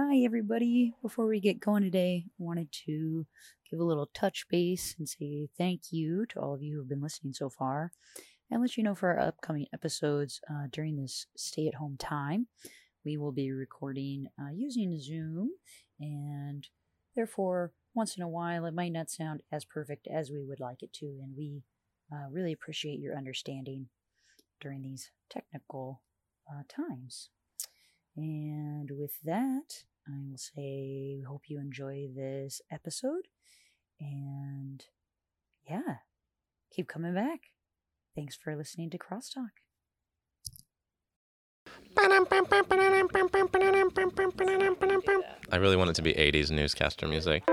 Hi, everybody. Before we get going today, I wanted to give a little touch base and say thank you to all of you who have been listening so far and let you know for our upcoming episodes uh, during this stay at home time. We will be recording uh, using Zoom, and therefore, once in a while, it might not sound as perfect as we would like it to, and we uh, really appreciate your understanding during these technical uh, times. And with that, I will say, we hope you enjoy this episode. And yeah, keep coming back. Thanks for listening to Crosstalk. I really want it to be 80s newscaster music.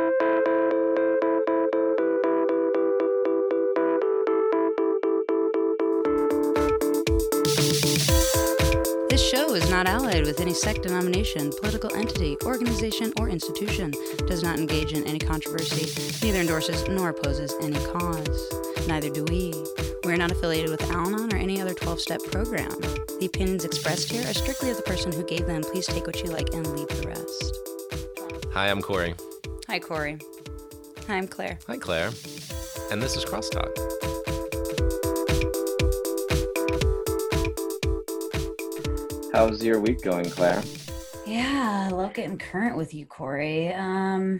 Not allied with any sect, denomination, political entity, organization, or institution, does not engage in any controversy, neither endorses nor opposes any cause. Neither do we. We are not affiliated with Al Anon or any other 12 step program. The opinions expressed here are strictly of the person who gave them. Please take what you like and leave the rest. Hi, I'm Corey. Hi, Corey. Hi, I'm Claire. Hi, Claire. And this is Crosstalk. How's your week going, Claire? Yeah, I love getting current with you, Corey. Um,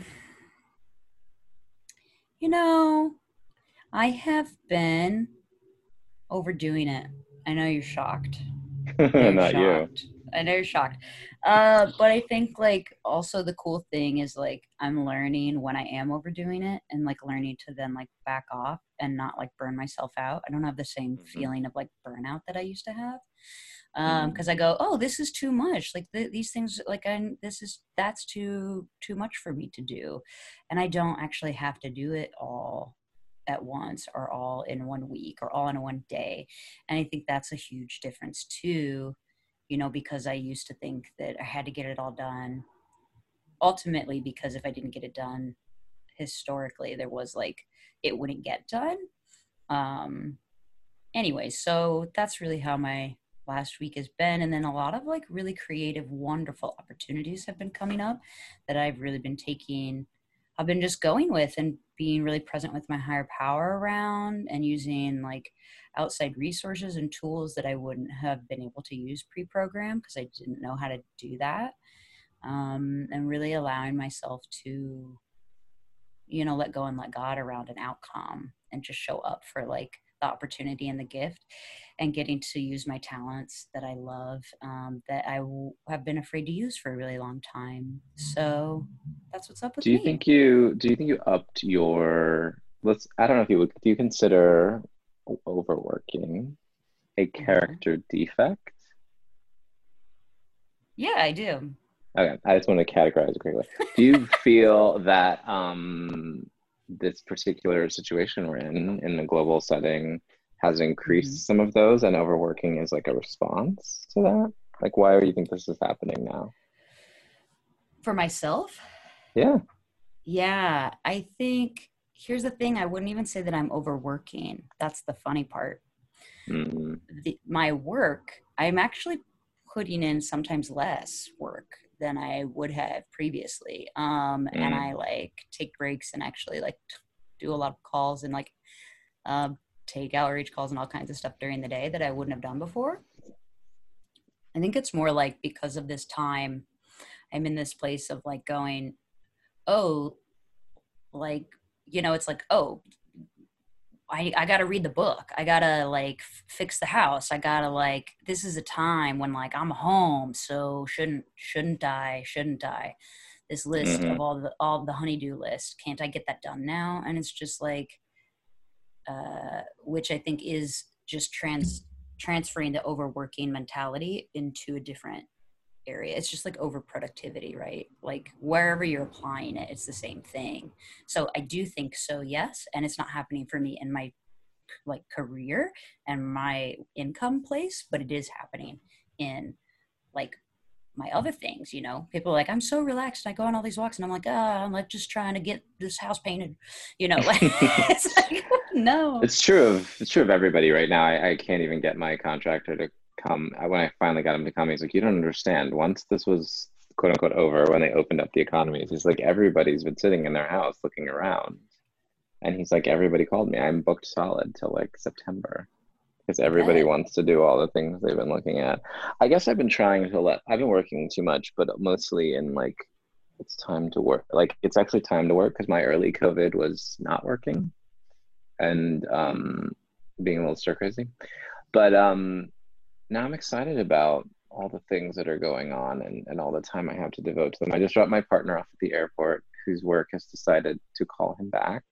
you know, I have been overdoing it. I know you're shocked. Know you're Not you. shocked. I know you're shocked. Uh, but I think like also the cool thing is like I'm learning when I am overdoing it and like learning to then like back off and not like burn myself out. I don't have the same Mhm. feeling of like burnout that I used to have. Um, Mhm. because I go, oh, this is too much. Like th- these things, like I, this is that's too too much for me to do, and I don't actually have to do it all at once or all in one week or all in one day. And I think that's a huge difference too, you know, because I used to think that I had to get it all done. Ultimately, because if I didn't get it done historically, there was like it wouldn't get done. Um anyway, so that's really how my last week has been and then a lot of like really creative wonderful opportunities have been coming up that I've really been taking I've been just going with and being really present with my higher power around and using like outside resources and tools that I wouldn't have been able to use pre-program because I didn't know how to do that. Um, and really allowing myself to, you know, let go and let God around an outcome and just show up for like the opportunity and the gift and getting to use my talents that I love um, that I w- have been afraid to use for a really long time. So that's what's up with Do you me. think you do you think you upped your let's I don't know if you would do you consider overworking a Mm-hmm. character defect? yeah, I do. Okay, I just want to categorize it quickly. Do you feel that um, this particular situation we're in, in the global setting, has increased Mm-hmm. some of those, and overworking is like a response to that? Like, why do you think this is happening now? For myself, Yeah. yeah, I think here's the thing I wouldn't even say that I'm overworking. That's the funny part. Mm, the, my work, I'm actually putting in sometimes less work than I would have previously. Um, And Mm. I like take breaks and actually like t- do a lot of calls and like um, take outreach calls and all kinds of stuff during the day that I wouldn't have done before. I think it's more like because of this time, I'm in this place of like going, oh, like, you know, it's like, oh, I, I gotta read the book. I gotta like f- fix the house. I gotta like this is a time when like I'm home, so shouldn't shouldn't I shouldn't I? This list Mhm. of all the all the honeydew list. Can't I get that done now? And it's just like, uh, which I think is just trans transferring the overworking mentality into a different area. It's just like overproductivity, right? Like wherever you're applying it, it's the same thing. So I do think so, yes. And it's not happening for me in my like career and my income place, but it is happening in like my other things, you know. People are like, I'm so relaxed. I go on all these walks and I'm like, ah, I'm like just trying to get this house painted. You know, like it's like no. It's true of it's true of everybody right now. I, I can't even get my contractor to come. When I finally got him to come, he's like, "You don't understand. Once this was quote unquote over when they opened up the economies. He's like, everybody's been sitting in their house looking around. And he's like, everybody called me. I'm booked solid till like September because everybody wants to do all the things they've been looking at. I guess I've been trying to let, I've been working too much, but mostly in like, it's time to work. Like, it's actually time to work because my early COVID was not working and um, being a little stir crazy. But um, now I'm excited about all the things that are going on and, and all the time I have to devote to them. I just dropped my partner off at the airport whose work has decided to call him back,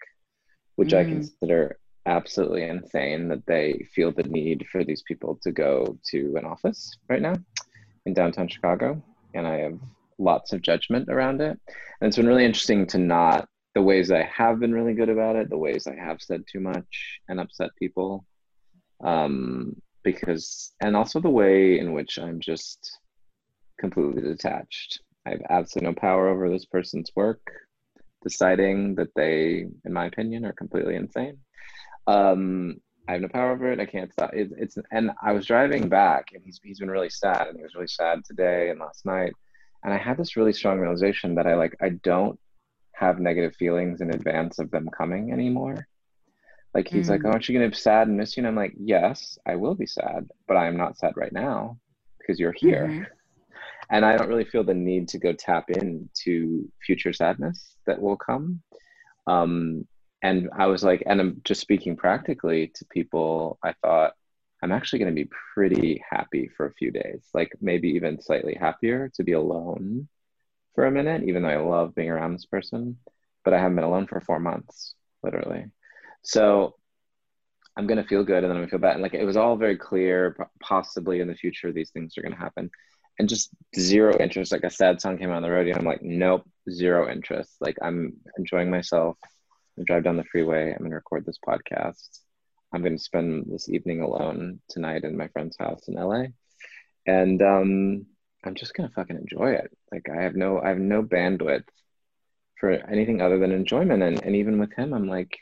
which mm. I consider absolutely insane that they feel the need for these people to go to an office right now in downtown Chicago. And I have lots of judgment around it. And it's been really interesting to not the ways I have been really good about it, the ways I have said too much and upset people. Um, because, and also the way in which I'm just completely detached. I have absolutely no power over this person's work, deciding that they, in my opinion, are completely insane. Um, I have no power over it. I can't stop. It, it's and I was driving back, and he's he's been really sad, and he was really sad today and last night. And I had this really strong realization that I like I don't have negative feelings in advance of them coming anymore. Like he's mm. like, oh, aren't you gonna be sad and miss you? And I'm like, yes, I will be sad, but I am not sad right now because you're here. Mm-hmm. And I don't really feel the need to go tap into future sadness that will come. Um, and I was like, and I'm just speaking practically to people, I thought, I'm actually going to be pretty happy for a few days, like maybe even slightly happier to be alone for a minute, even though I love being around this person. But I haven't been alone for four months, literally. So I'm going to feel good and then I'm going to feel bad. And like it was all very clear, possibly in the future, these things are going to happen. And just zero interest. Like a sad song came out on the radio. and I'm like, nope, zero interest. Like I'm enjoying myself I drive down the freeway. I'm going to record this podcast. I'm going to spend this evening alone tonight in my friend's house in LA. And um, I'm just going to fucking enjoy it. Like I have no, I have no bandwidth for anything other than enjoyment. And, and even with him, I'm like,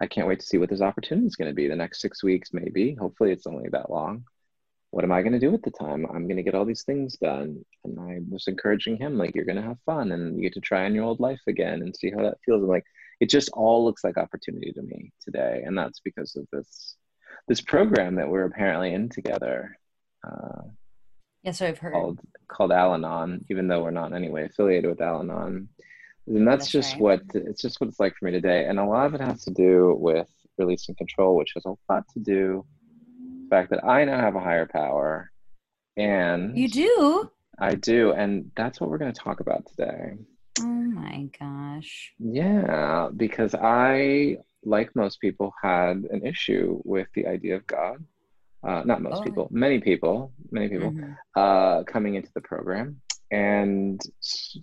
I can't wait to see what this opportunity is going to be the next six weeks, maybe. Hopefully it's only that long. What am I going to do at the time? I'm going to get all these things done. And I was encouraging him, like, you're going to have fun and you get to try on your old life again and see how that feels. I'm like, it just all looks like opportunity to me today and that's because of this this program that we're apparently in together uh, yes i've heard called called al-anon even though we're not in any way affiliated with al-anon and that's, that's just right. what it's just what it's like for me today and a lot of it has to do with releasing control which has a lot to do the fact that i now have a higher power and you do i do and that's what we're going to talk about today Oh my gosh. Yeah, because I, like most people, had an issue with the idea of God. Uh, not most oh. people, many people, many people, mm-hmm. uh, coming into the program, and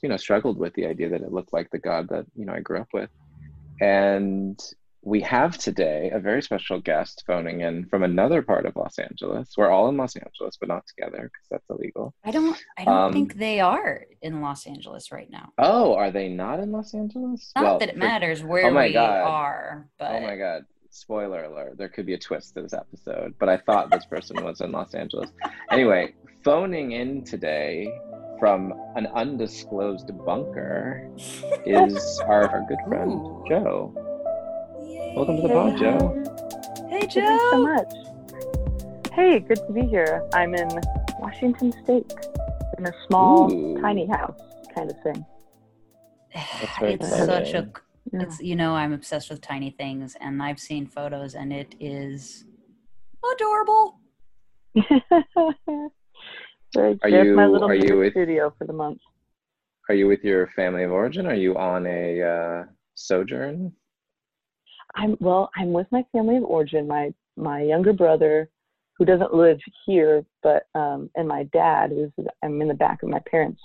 you know struggled with the idea that it looked like the God that you know I grew up with, and we have today a very special guest phoning in from another part of Los Angeles. We're all in Los Angeles, but not together because that's illegal. I don't. I don't um, think they are in Los Angeles right now. Oh, are they not in Los Angeles? Not well, that it for, matters where oh we God. are. But oh my god! Spoiler alert: there could be a twist to this episode. But I thought this person was in Los Angeles. Anyway, phoning in today from an undisclosed bunker is our, our good friend Ooh. Joe. Welcome to the pod, Joe. Hey, Joe. Thank you so much. Hey, good to be here. I'm in Washington State in a small, Ooh. tiny house kind of thing. it's such a it's you know i'm obsessed with tiny things and i've seen photos and it is adorable Are you my little are you with, studio for the month are you with your family of origin are you on a uh, sojourn I'm well, I'm with my family of origin, my my younger brother, who doesn't live here, but um, and my dad, who's I'm in the back of my parents'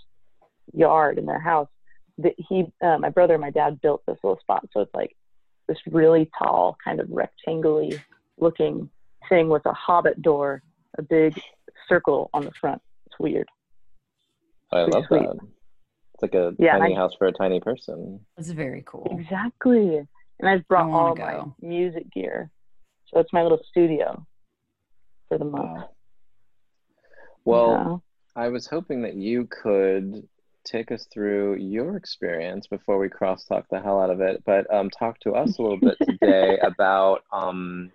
yard in their house. That he, uh, my brother and my dad built this little spot, so it's like this really tall, kind of rectangular looking thing with a hobbit door, a big circle on the front. It's weird. I love sweet. that. It's like a yeah, tiny I, house for a tiny person. It's very cool. Exactly and I've brought all go. my music gear. So it's my little studio for the month. Wow. Well, I was hoping that you could take us through your experience before we crosstalk the hell out of it, but um, talk to us a little bit today about, um,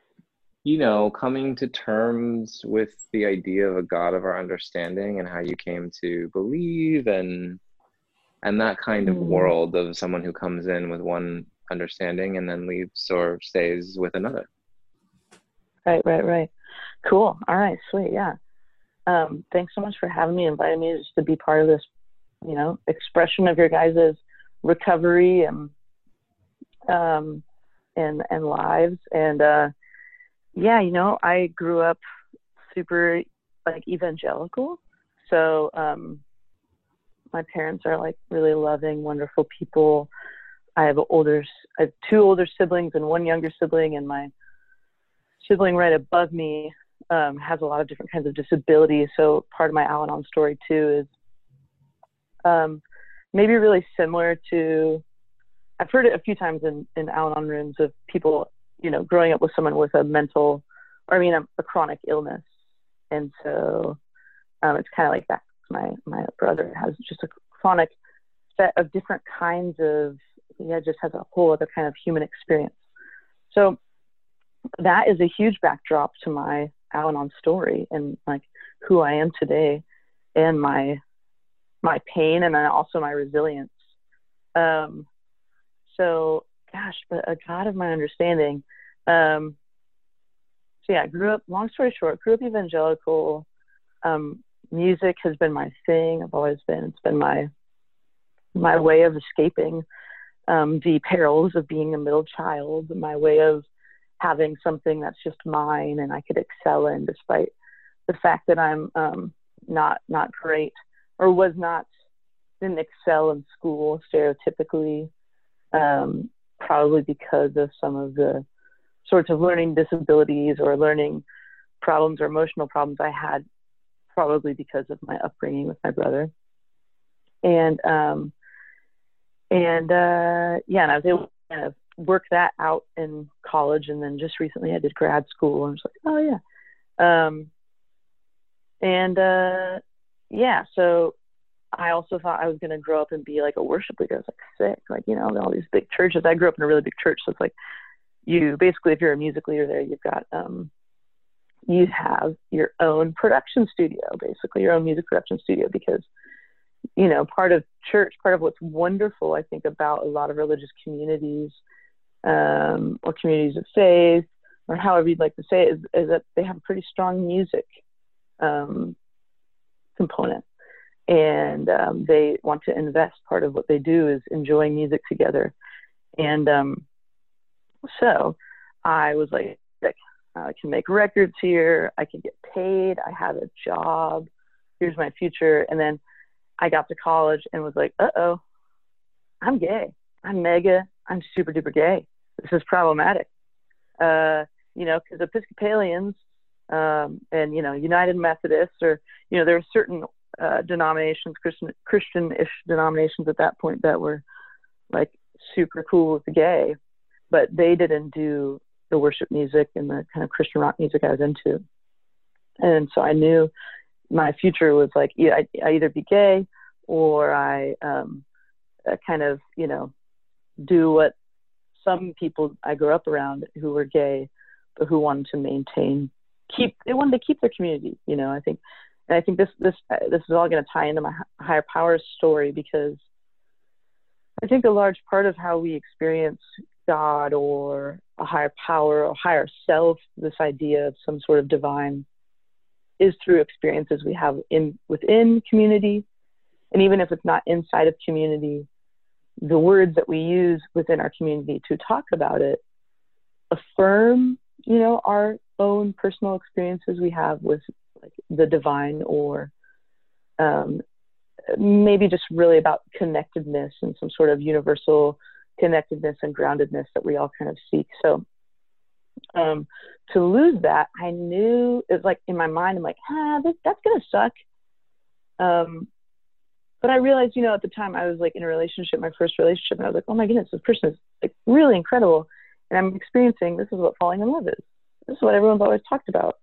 you know, coming to terms with the idea of a God of our understanding and how you came to believe and and that kind of mm. world of someone who comes in with one understanding and then leaves or stays with another. Right, right, right. Cool. All right, sweet. Yeah. Um, thanks so much for having me, inviting me just to be part of this, you know, expression of your guys' recovery and um, and and lives. And uh, yeah, you know, I grew up super like evangelical, so um, my parents are like really loving, wonderful people. I have older, I have two older siblings and one younger sibling, and my sibling right above me um, has a lot of different kinds of disabilities. So part of my Al-Anon story too is um, maybe really similar to. I've heard it a few times in in Al-Anon rooms of people, you know, growing up with someone with a mental, or I mean, a, a chronic illness, and so um, it's kind of like that. My my brother has just a chronic set of different kinds of. Yeah, just has a whole other kind of human experience. So that is a huge backdrop to my Al-Anon story and like who I am today and my my pain and then also my resilience. Um, so gosh, but a God of my understanding. Um, so yeah, grew up. Long story short, grew up evangelical. Um, music has been my thing. I've always been. It's been my my way of escaping um, the perils of being a middle child. My way of having something that's just mine and I could excel in despite the fact that I'm um, not not great or was not didn't excel in school stereotypically um, probably because of some of the sorts of learning disabilities or learning problems or emotional problems I had probably because of my upbringing with my brother and um, and uh, yeah and I was able to kind of work that out in college and then just recently I did grad school and I was like, oh yeah. Um, and uh, yeah, so I also thought I was going to grow up and be like a worship leader. I was like sick, like, you know, all these big churches. I grew up in a really big church. So it's like you basically, if you're a music leader there, you've got, um, you have your own production studio, basically your own music production studio because you know part of church part of what's wonderful i think about a lot of religious communities um, or communities of faith, or however you'd like to say it, is, is that they have a pretty strong music um, component. And um, they want to invest. Part of what they do is enjoying music together. And um, so I was like, I can make records here. I can get paid. I have a job. Here's my future. And then I got to college and was like, uh oh, I'm gay. I'm mega. I'm super duper gay this is problematic. Uh, you know, because Episcopalians um, and you know United Methodists, or you know, there are certain uh, denominations, Christian Christian-ish denominations at that point that were like super cool with the gay, but they didn't do the worship music and the kind of Christian rock music I was into. And so I knew my future was like I, I either be gay or I um, kind of you know do what some people I grew up around who were gay, but who wanted to maintain, keep, they wanted to keep their community. You know, I think, and I think this this uh, this is all going to tie into my higher power story because I think a large part of how we experience God or a higher power or higher self, this idea of some sort of divine, is through experiences we have in within community, and even if it's not inside of community, the words that we use within our community to talk about it affirm, you know, our own personal experiences we have with like the divine or um, maybe just really about connectedness and some sort of universal connectedness and groundedness that we all kind of seek. So um, to lose that, I knew it was like in my mind, I'm like, ah, this, that's gonna suck. Um, but I realized, you know, at the time I was like in a relationship, my first relationship, and I was like, oh my goodness, this person is like really incredible. And I'm experiencing this is what falling in love is. This is what everyone's always talked about.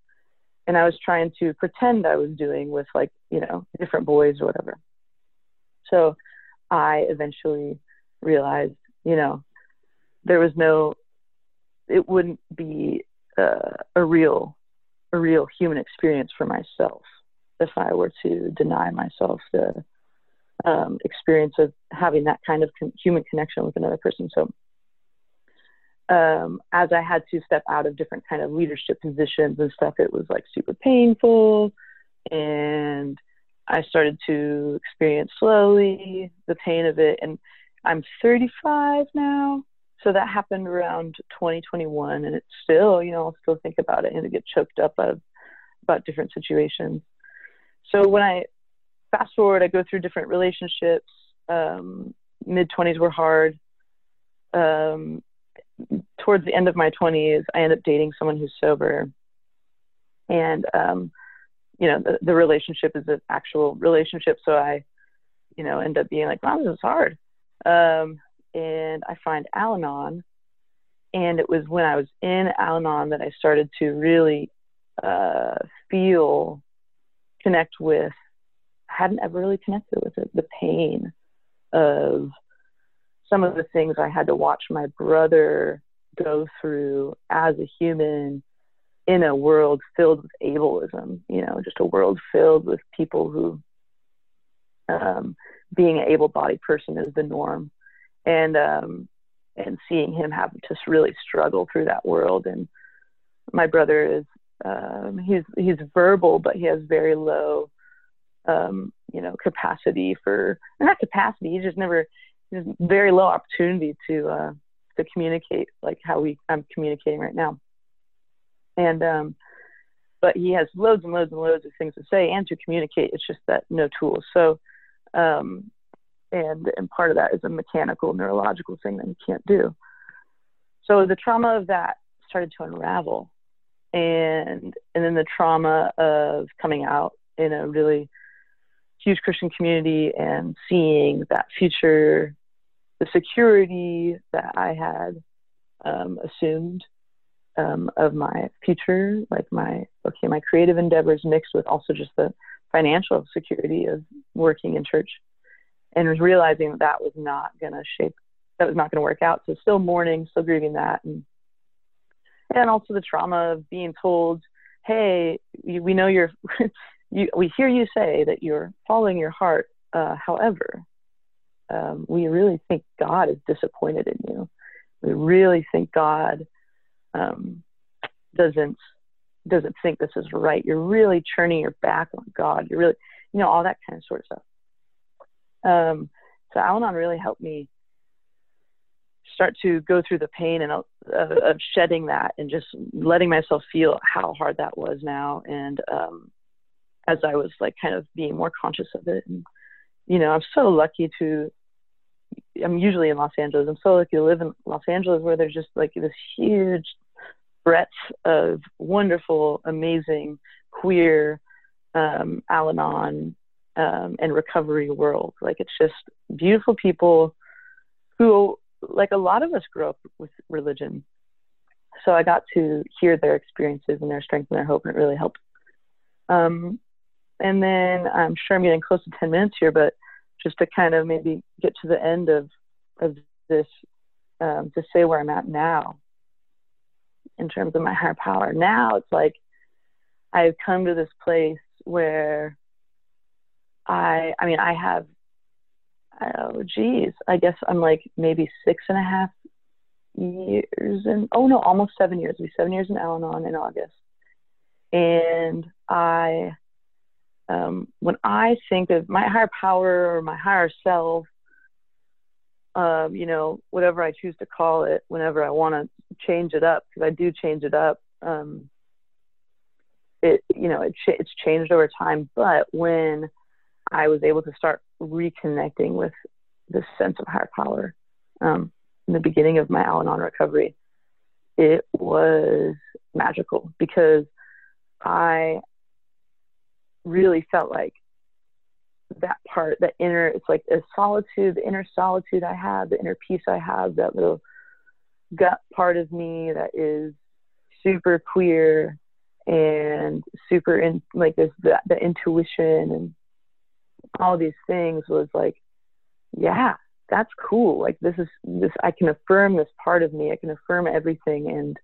And I was trying to pretend I was doing with like, you know, different boys or whatever. So I eventually realized, you know, there was no, it wouldn't be uh, a real, a real human experience for myself if I were to deny myself the um, experience of having that kind of con- human connection with another person. So um, as I had to step out of different kind of leadership positions and stuff, it was like super painful. And I started to experience slowly the pain of it. And I'm 35 now. So that happened around 2021. And it's still, you know, I'll still think about it and I get choked up of, about different situations. So when I fast forward, I go through different relationships. Um, Mid 20s were hard. Um, towards the end of my 20s, I end up dating someone who's sober. And, um, you know, the, the relationship is an actual relationship. So I, you know, end up being like, wow, this is hard. Um, and I find Al Anon. And it was when I was in Al Anon that I started to really uh, feel, connect with, I hadn't ever really connected with it, the pain of some of the things I had to watch my brother go through as a human in a world filled with ableism, you know, just a world filled with people who um, being an able bodied person is the norm. And um, and seeing him have to really struggle through that world. And my brother is um, he's he's verbal, but he has very low um, you know capacity for not capacity. He just never there's very low opportunity to uh, to communicate like how we I'm communicating right now. And um, but he has loads and loads and loads of things to say and to communicate. It's just that no tools. So um, and and part of that is a mechanical neurological thing that he can't do. So the trauma of that started to unravel, and and then the trauma of coming out in a really huge Christian community and seeing that future the security that I had um, assumed um, of my future, like my okay, my creative endeavors mixed with also just the financial security of working in church, and was realizing that that was not going to shape, that was not going to work out. So still mourning, still grieving that, and and also the trauma of being told, hey, we know you're, you, we hear you say that you're following your heart. Uh, however, um, we really think God is disappointed in you. We really think God um, doesn't doesn't think this is right. You're really turning your back on God. You're really, you know, all that kind of sort of stuff. Um, so Al-Anon really helped me start to go through the pain and uh, of shedding that and just letting myself feel how hard that was now. And um, as I was like kind of being more conscious of it, and you know, I'm so lucky to I'm usually in Los Angeles. I'm so lucky to live in Los Angeles where there's just like this huge breadth of wonderful, amazing, queer, um, Al Anon, um, and recovery world. Like it's just beautiful people who, like a lot of us, grew up with religion. So I got to hear their experiences and their strength and their hope, and it really helped. Um, and then I'm sure I'm getting close to 10 minutes here, but just to kind of maybe get to the end of of this um, to say where I'm at now in terms of my higher power. Now it's like I've come to this place where I I mean I have oh geez I guess I'm like maybe six and a half years and oh no almost seven years. Be seven years in Al-Anon in August, and I um, when I think of my higher power or my higher self, um, you know, whatever I choose to call it, whenever I want to change it up, because I do change it up. Um, it, you know, it ch- it's changed over time. But when I was able to start reconnecting with this sense of higher power um, in the beginning of my Al-Anon recovery, it was magical because I really felt like that part, that inner, it's like a solitude, the inner solitude I have, the inner peace I have, that little gut part of me that is super queer and super in like there's the, the intuition and all these things was like yeah that's cool. Like this is this i can affirm this part of me. I can affirm everything and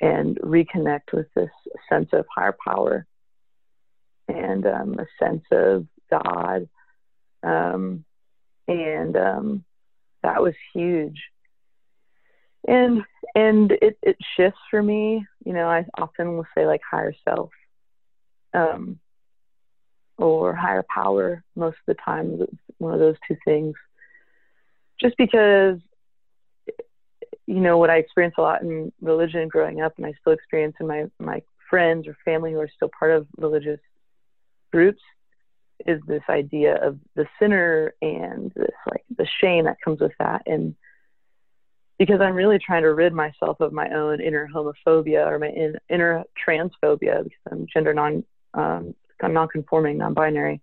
and reconnect with this sense of higher power and um, a sense of god um, and um, that was huge. And and it, it shifts for me you know i often will say like higher self um, or higher power most of the time one of those two things. Just because you know what i experienced a lot in religion growing up and i still experience in my my friends or family who are still part of religious groups is this idea of the sinner and this like the shame that comes with that and because I'm really trying to rid myself of my own inner homophobia or my in, inner transphobia because I'm gender non um, I'm non-conforming, non-binary,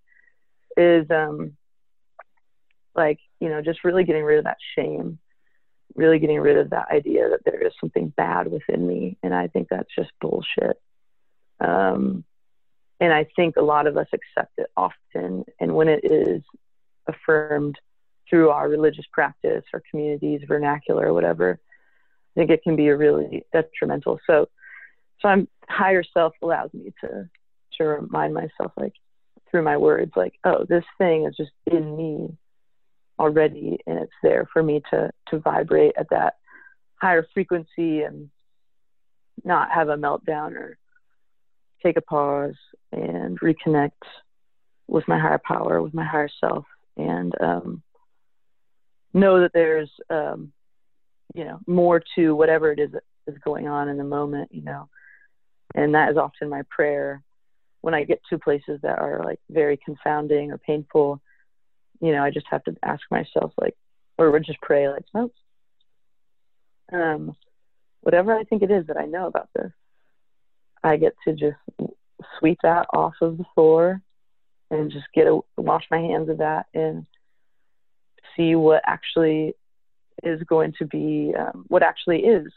is um, like you know just really getting rid of that shame, really getting rid of that idea that there is something bad within me, and I think that's just bullshit. Um, and I think a lot of us accept it often, and when it is affirmed through our religious practice, our communities, vernacular, whatever, I think it can be really detrimental. So, so I'm higher self allows me to to remind myself, like through my words, like, oh, this thing is just in me already, and it's there for me to to vibrate at that higher frequency and not have a meltdown or take a pause and reconnect with my higher power, with my higher self, and um, know that there's um, you know more to whatever it is that is going on in the moment you know. And that is often my prayer. When i get to places that are like very confounding or painful you know i just have to ask myself like or just pray like no um whatever i think it is that i know about this i get to just sweep that off of the floor and just get a wash my hands of that and see what actually is going to be um, what actually is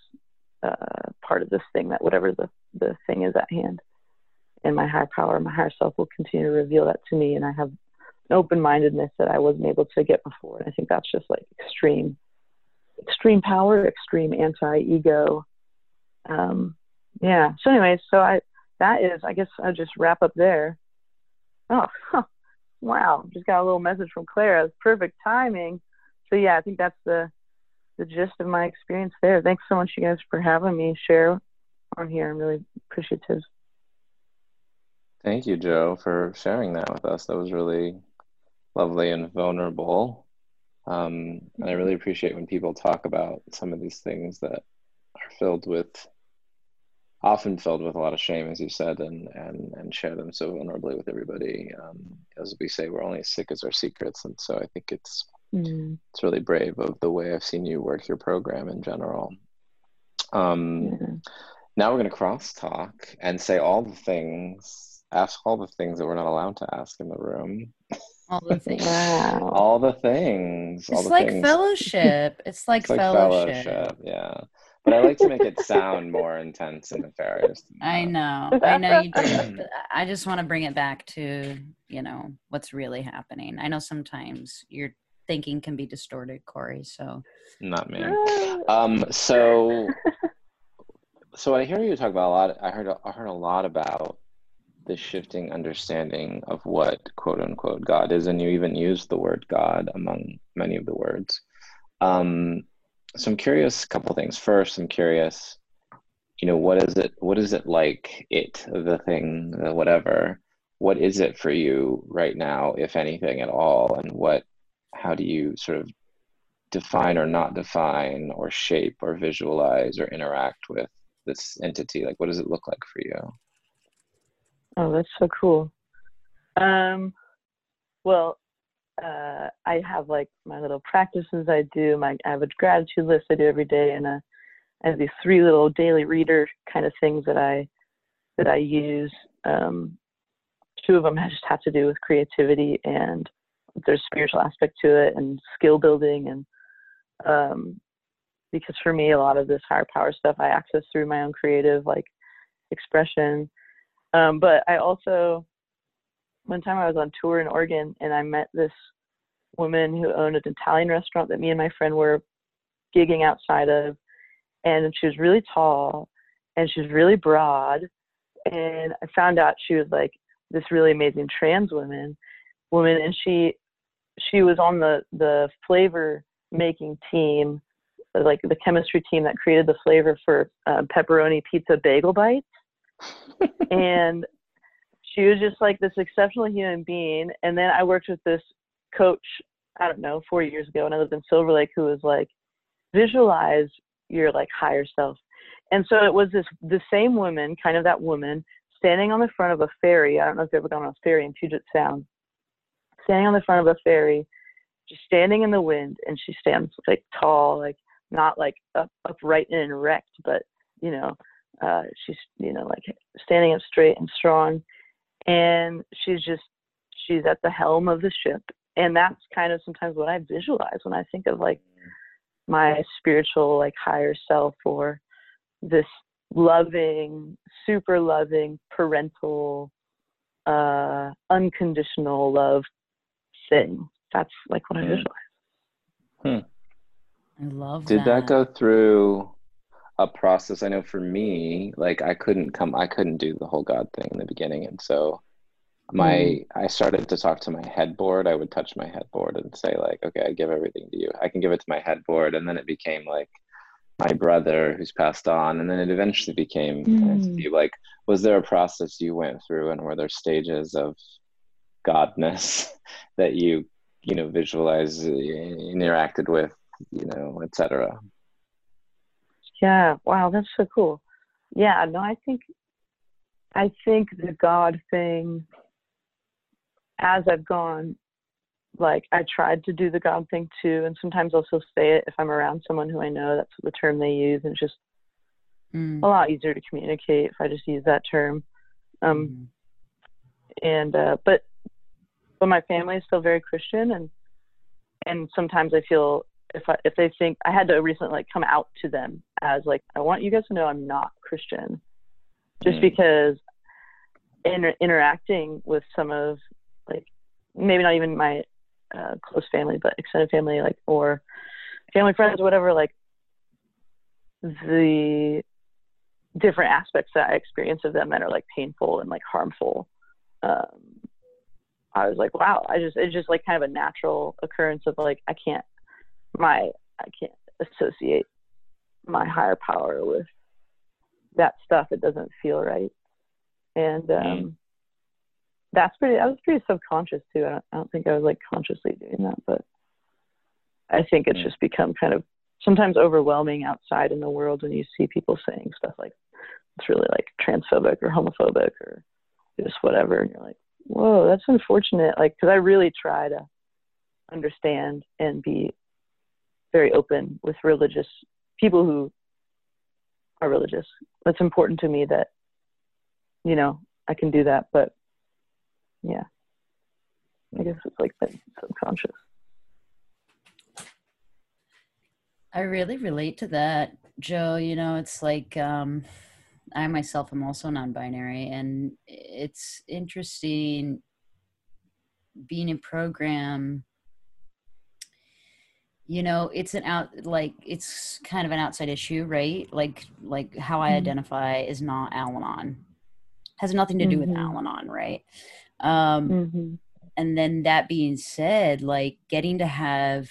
uh, part of this thing that whatever the, the thing is at hand. And my higher power my higher self will continue to reveal that to me. And i have an open-mindedness that i wasn't able to get before. And i think that's just like extreme extreme power extreme anti-ego um, yeah so anyways so i that is i guess i'll just wrap up there oh huh. Wow, just got a little message from Clara. Perfect timing. So yeah, I think that's the the gist of my experience there. Thanks so much, you guys, for having me share on here. I'm really appreciative. Thank you, Joe, for sharing that with us. That was really lovely and vulnerable. Um, and I really appreciate when people talk about some of these things that are filled with often filled with a lot of shame, as you said, and and and share them so vulnerably with everybody. Um, as we say, we're only as sick as our secrets, and so I think it's mm. it's really brave of the way I've seen you work your program in general. Um, yeah. Now we're going to crosstalk and say all the things, ask all the things that we're not allowed to ask in the room. All the things. Wow. all the things. It's the like things. fellowship. It's like, it's like fellowship. fellowship. Yeah but I like to make it sound more intense and nefarious. I know, I know you do. I just want to bring it back to you know what's really happening. I know sometimes your thinking can be distorted, Corey. So not me. Um, so so I hear you talk about a lot. I heard I heard a lot about the shifting understanding of what quote unquote God is, and you even used the word God among many of the words. Um, so I'm curious a couple things. First, I'm curious, you know, what is it what is it like it, the thing, the whatever, what is it for you right now, if anything at all, and what how do you sort of define or not define or shape or visualize or interact with this entity? Like what does it look like for you? Oh, that's so cool. Um well, uh, I have like my little practices I do. My I have a gratitude list I do every day, and a, I have these three little daily reader kind of things that I that I use. Um, two of them just have to do with creativity, and there's spiritual aspect to it, and skill building, and um, because for me, a lot of this higher power stuff I access through my own creative like expression. Um, but I also, one time I was on tour in Oregon and I met this woman who owned an Italian restaurant that me and my friend were gigging outside of. And she was really tall and she was really broad. And I found out she was like this really amazing trans woman woman and she she was on the the flavor making team like the chemistry team that created the flavor for uh, pepperoni pizza bagel bites and she was just like this exceptional human being and then i worked with this coach i don't know four years ago and i lived in silver lake who was like visualize your like higher self. And so it was this the same woman kind of that woman standing on the front of a ferry i don't know if you've ever gone on a ferry in puget sound standing on the front of a ferry just standing in the wind and she stands like tall like not like up, upright and erect but you know uh she's you know like standing up straight and strong and she's just she's at the helm of the ship and that's kind of sometimes what i visualize when i think of like my spiritual like higher self or this loving super loving parental uh unconditional love thing that's like what i visualize Hmm. I love Did that. that go through a process? I know for me, like I couldn't come, I couldn't do the whole God thing in the beginning, and so my I started to talk to my headboard. I would touch my headboard and say like, okay, I give everything to you. I can give it to my headboard, and then it became like my brother who's passed on, and then it eventually became Mm. like, was there a process you went through, and were there stages of godness that you you know visualized, uh, interacted with, you know, etc. Yeah, wow, that's so cool. Yeah, no, I think I think the God thing as I've gone like I tried to do the God thing too and sometimes I'll still say it if I'm around someone who I know that's the term they use and it's just Mm, a lot easier to communicate if I just use that term. Um mhm. and uh but but my family is still very Christian and and sometimes I feel if I if they think I had to recently like come out to them as like I want you guys to know I'm not Christian just Mm. because in, interacting with some of like maybe not even my uh, close family but extended family like or family friends whatever like the different aspects that I experience of them that are like painful and like harmful um, I was like wow I just it's just like kind of a natural occurrence of like I can't my I can't associate my higher power with that stuff. It doesn't feel right. And um Mm. that's pretty i was pretty subconscious too. I don't, I don't think i was like consciously doing that but i think it's Mm. just become kind of sometimes overwhelming outside in the world when you see people saying stuff like it's really like transphobic or homophobic or just whatever. And you're like whoa that's unfortunate. Like because i really try to understand and be very open with religious people who are religious it's important to me that you know i can do that but yeah i guess it's like been subconscious I really relate to that, Joe. You know, it's like um, I myself am also non binary, and it's interesting being in program. You know, it's an out like it's kind of an outside issue, right? Like like how I Mhm. identify is not Al-Anon. Has nothing to do with Mhm. Al-Anon, right? Um, mm-hmm. and then that being said like getting to have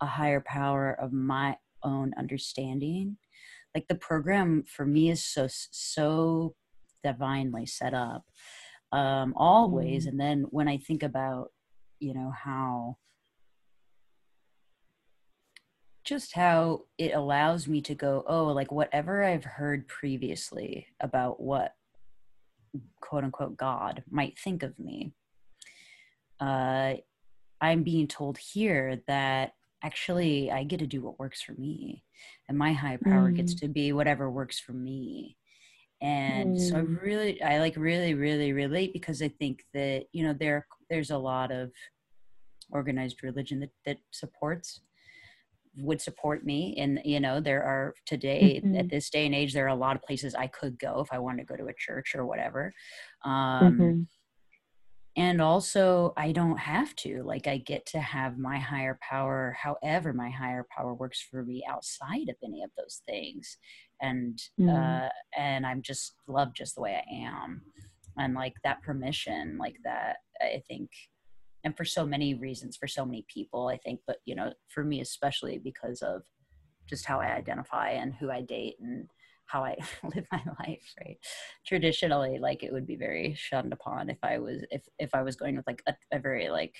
a higher power of my own understanding like the program for me is so so divinely set up um always Mm. and then when i think about you know how just how it allows me to go oh like whatever i've heard previously about what quote unquote god might think of me uh, I'm being told here that actually I get to do what works for me, and my high power gets to be whatever works for me. And so I Mm. really, I like really, really relate because I think that you know there there's a lot of organized religion that that supports would support me and you know there are today Mhm. at this day and age there are a lot of places i could go if i wanted to go to a church or whatever um Mhm. and also i don't have to like i get to have my higher power however my higher power works for me outside of any of those things and Mm. uh and i'm just loved just the way i am and like that permission like that i think and for so many reasons for so many people i think but you know for me especially because of just how i identify and who i date and how i live my life right traditionally like it would be very shunned upon if i was if if i was going with like a, a very like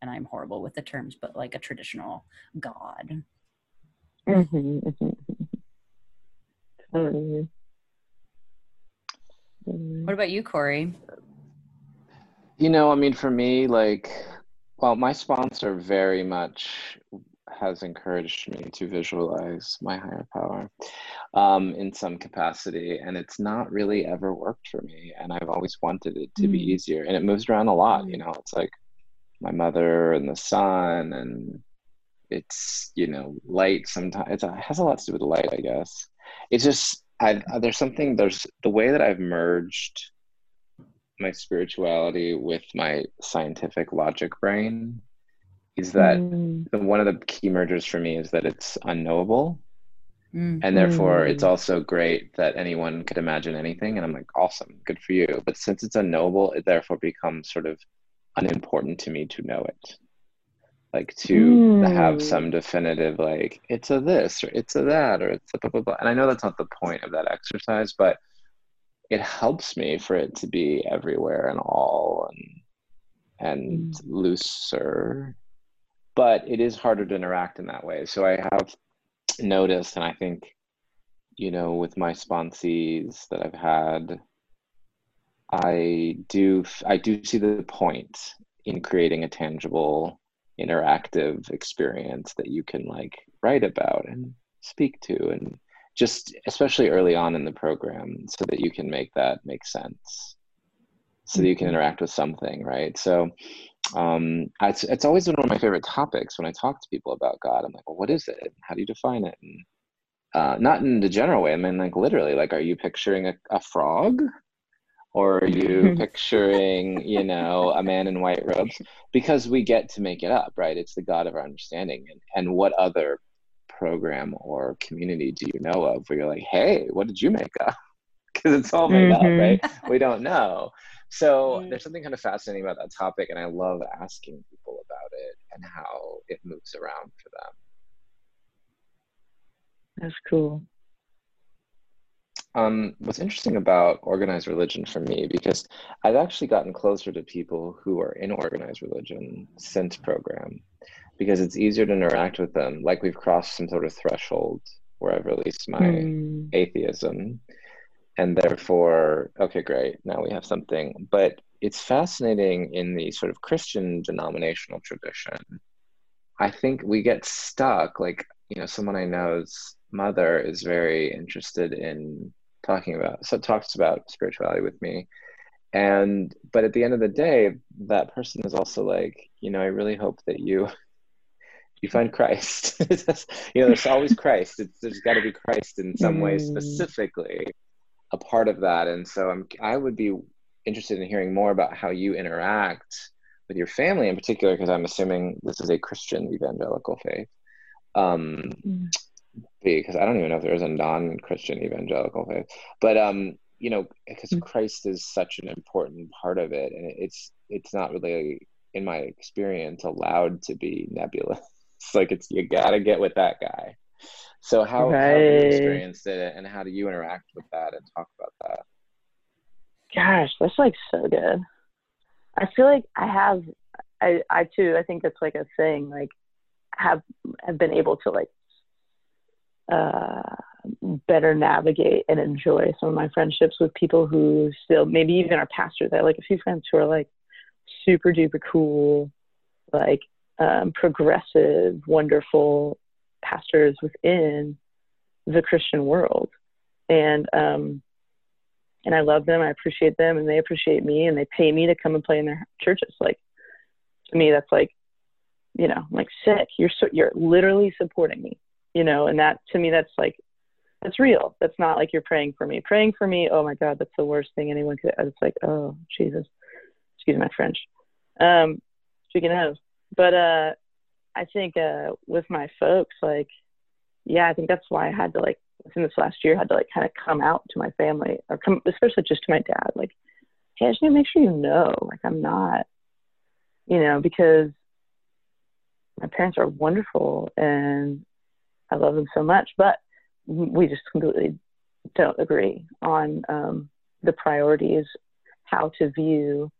and i'm horrible with the terms but like a traditional god Mhm, mhm, mhm. Totally. Totally. what about you corey You know, I mean, for me, like, well, my sponsor very much has encouraged me to visualize my higher power um, in some capacity, and it's not really ever worked for me. And I've always wanted it to be Mm. easier, and it moves around a lot. You Mm. know, it's like my mother and the sun, and it's you know light. Sometimes it has a lot to do with light, I guess. It's just I, there's something there's the way that I've merged my spirituality with my scientific logic brain is that Mm. the, one of the key mergers for me is that it's unknowable Mm. and therefore it's Mm. also great that anyone could imagine anything and i'm like awesome good for you but since it's unknowable it therefore becomes sort of unimportant to me to know it like to have Mm. some definitive like it's a this or it's a that or it's a blah blah blah and i know that's not the point of that exercise but it helps me for it to be everywhere and all and and Mm. looser but it is harder to interact in that way so i have noticed and i think you know with my sponsees that i've had i do i do see the point in creating a tangible interactive experience that you can like write about and speak to and just especially early on in the program so that you can make that make sense. So that you can Mhm. interact with something right? So um it's, it's always been one of my favorite topics when i talk to people about god. I'm like well what is it? How do you define it? And uh, not in the general way i mean like literally like are you picturing a, a frog? Or are you picturing you know a man in white robes? Because we get to make it up right? It's the god of our understanding. And, and what other program or community do you know of where you're like hey what did you make up because it's all made up Mhm. right we don't know so Mm. there's something kind of fascinating about that topic and i love asking people about it and how it moves around for them That's cool. um, what's interesting about organized religion for me because i've actually gotten closer to people who are in organized religion since program because it's easier to interact with them. Like we've crossed some sort of threshold where i've released my Mm. atheism and therefore okay great now we have something. But it's fascinating in the sort of christian denominational tradition. I think we get stuck like you know someone i know's mother is very interested in talking about so talks about spirituality with me. And but at the end of the day that person is also like you know i really hope that you you find christ you know there's always christ it's, there's got to be christ in some way Mm. specifically a part of that and so i'm i would be interested in hearing more about how you interact with your family in particular because i'm assuming this is a christian evangelical faith um Mm. because i don't even know if there is a non-christian evangelical faith but um you know because Mm. christ is such an important part of it and it's it's not really in my experience allowed to be nebulous it's like it's you gotta get with that guy so how, how have you experienced it and how do you interact with that and talk about that Gosh, that's like so good. I feel like I have, I, I too, I think that's like a thing. Like, have have been able to like uh, better navigate and enjoy some of my friendships with people who still maybe even are pastors. I have like a few friends who are like super duper cool, like um, progressive, wonderful pastors within the Christian world, and um, and I love them. I appreciate them, and they appreciate me, and they pay me to come and play in their churches. Like to me, that's like you know, like sick. You're so you're literally supporting me, you know, and that to me that's like that's real. That's not like you're praying for me. Praying for me, oh my God, that's the worst thing anyone could it's like, oh Jesus. Excuse my French. Um, speaking of. But uh I think uh with my folks, like, yeah, I think that's why I had to like within this last year had to like kind of come out to my family or come especially just to my dad, like, hey, I just need to make sure you know, like I'm not, you know, because my parents are wonderful and I love them so much, but we just completely don't agree on um, the priorities, how to view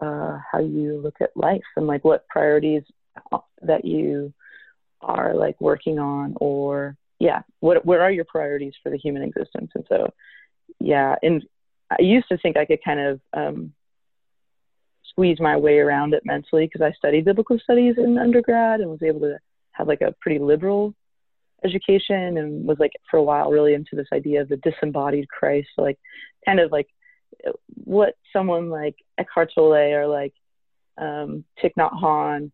uh, how you look at life, and like what priorities that you are like working on, or yeah, what what are your priorities for the human existence? And so, yeah, and I used to think I could kind of um, squeeze my way around it mentally because I studied biblical studies in undergrad and was able to have like a pretty liberal education and was like for a while really into this idea of the disembodied Christ, so, like kind of like what someone like Eckhart Tolle or like um, Thich Nhat Hanh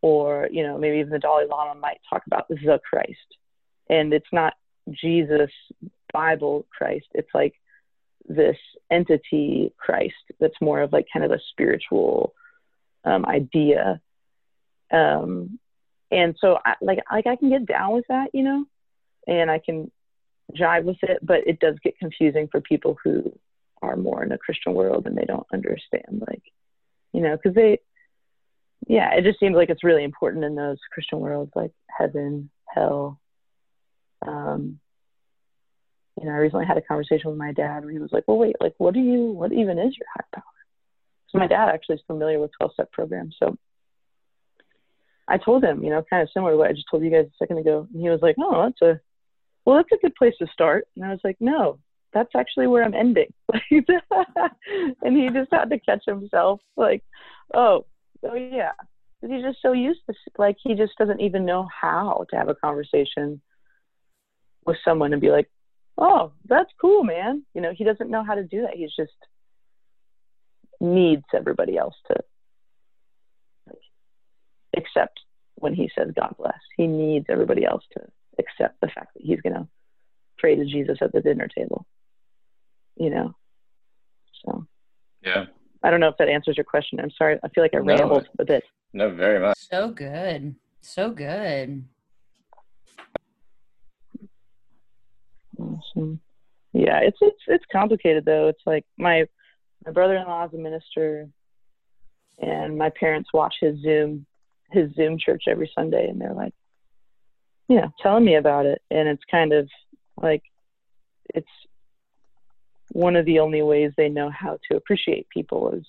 or you know maybe even the Dalai Lama might talk about the Christ, and it's not Jesus Bible Christ. It's like this entity Christ that's more of like kind of a spiritual um, idea. Um, and so I, like like I can get down with that, you know, and I can jive with it, but it does get confusing for people who are more in a Christian world and they don't understand like, you know, because they, yeah, it just seems like it's really important in those Christian worlds like heaven, hell. Um, you know, I recently had a conversation with my dad where he was like, "Well, wait, like, what do you, what even is your high power?" So my dad actually is familiar with 12-step programs, so I told him, you know, kind of similar to what I just told you guys a second ago. And he was like, oh, that's a, well, that's a good place to start. And I was like, no, that's actually where I'm ending. and he just had to catch himself like, oh, oh yeah. He's just so used to, like, he just doesn't even know how to have a conversation with someone and be like, oh, that's cool, man. You know, he doesn't know how to do that. He's just needs everybody else to like, accept when he says God bless. He needs everybody else to accept the fact that he's going to pray to Jesus at the dinner table. You know? So. Yeah. I don't know if that answers your question. I'm sorry. I feel like I no, rambled a bit. No, very much. So good. So good. Awesome. Yeah, it's it's it's complicated though. It's like my my brother-in-law is a minister, and my parents watch his Zoom his Zoom church every Sunday, and they're like, you know, telling me about it, and it's kind of like it's one of the only ways they know how to appreciate people is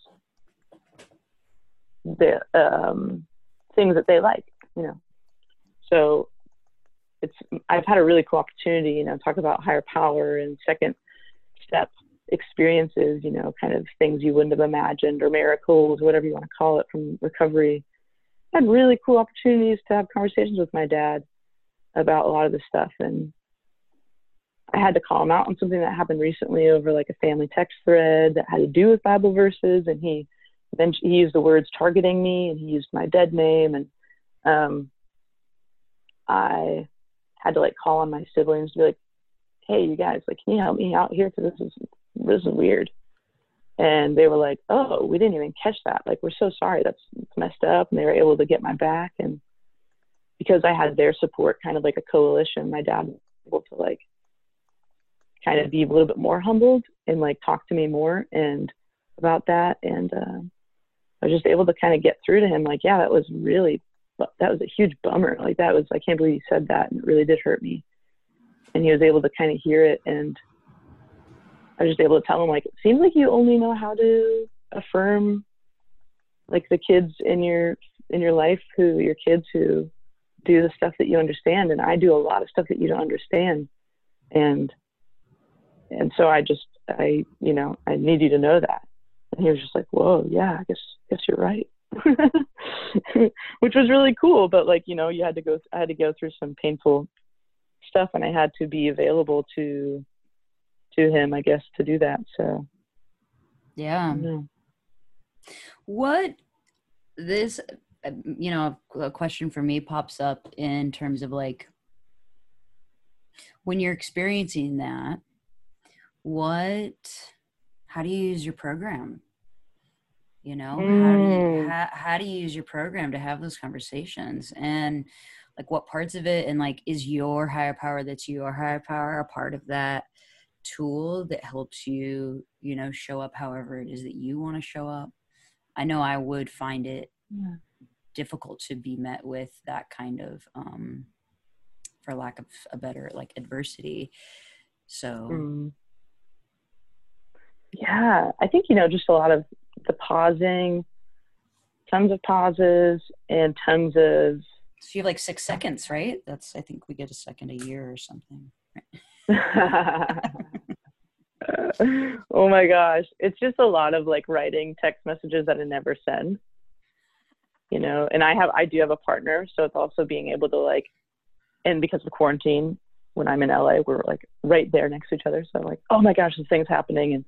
the um, things that they like, you know. So it's I've had a really cool opportunity, you know, talk about higher power and second step experiences, you know, kind of things you wouldn't have imagined or miracles, whatever you want to call it, from recovery I had really cool opportunities to have conversations with my dad about a lot of this stuff and I had to call him out on something that happened recently over like a family text thread that had to do with Bible verses and he then he used the words targeting me and he used my dead name and um I had to like call on my siblings to be like hey you guys like can you help me out here because this is this is weird and they were like, "Oh, we didn't even catch that. Like, we're so sorry. That's messed up." And they were able to get my back, and because I had their support, kind of like a coalition, my dad was able to like kind of be a little bit more humbled and like talk to me more and about that, and uh, I was just able to kind of get through to him. Like, yeah, that was really that was a huge bummer. Like, that was I can't believe you said that, and it really did hurt me. And he was able to kind of hear it and I was just able to tell him like, it seems like you only know how to affirm like the kids in your in your life who your kids who do the stuff that you understand and I do a lot of stuff that you don't understand and and so I just I you know I need you to know that and he was just like whoa yeah I guess guess you're right which was really cool but like you know you had to go I had to go through some painful stuff and I had to be available to to him, I guess, to do that. So, yeah. yeah. What this you know, a question for me pops up in terms of like when you're experiencing that, what, how do you use your program? You know, mm. how do you, how, how do you use your program to have those conversations? And like what parts of it and like is your higher power that's your higher power a part of that tool that helps you you know show up however it is that you want to show up i know i would find it yeah. difficult to be met with that kind of um for lack of a better like adversity so mm. Yeah i think you know just a lot of the pausing tons of pauses and tons of so you have like six seconds right? That's i think we get a second a year or something. Oh my gosh. It's just a lot of like writing text messages that i never send. You know and i have i do have a partner so it's also being able to like and because of quarantine when i'm in la we're like right there next to each other. So i'm like oh my gosh this thing's happening. And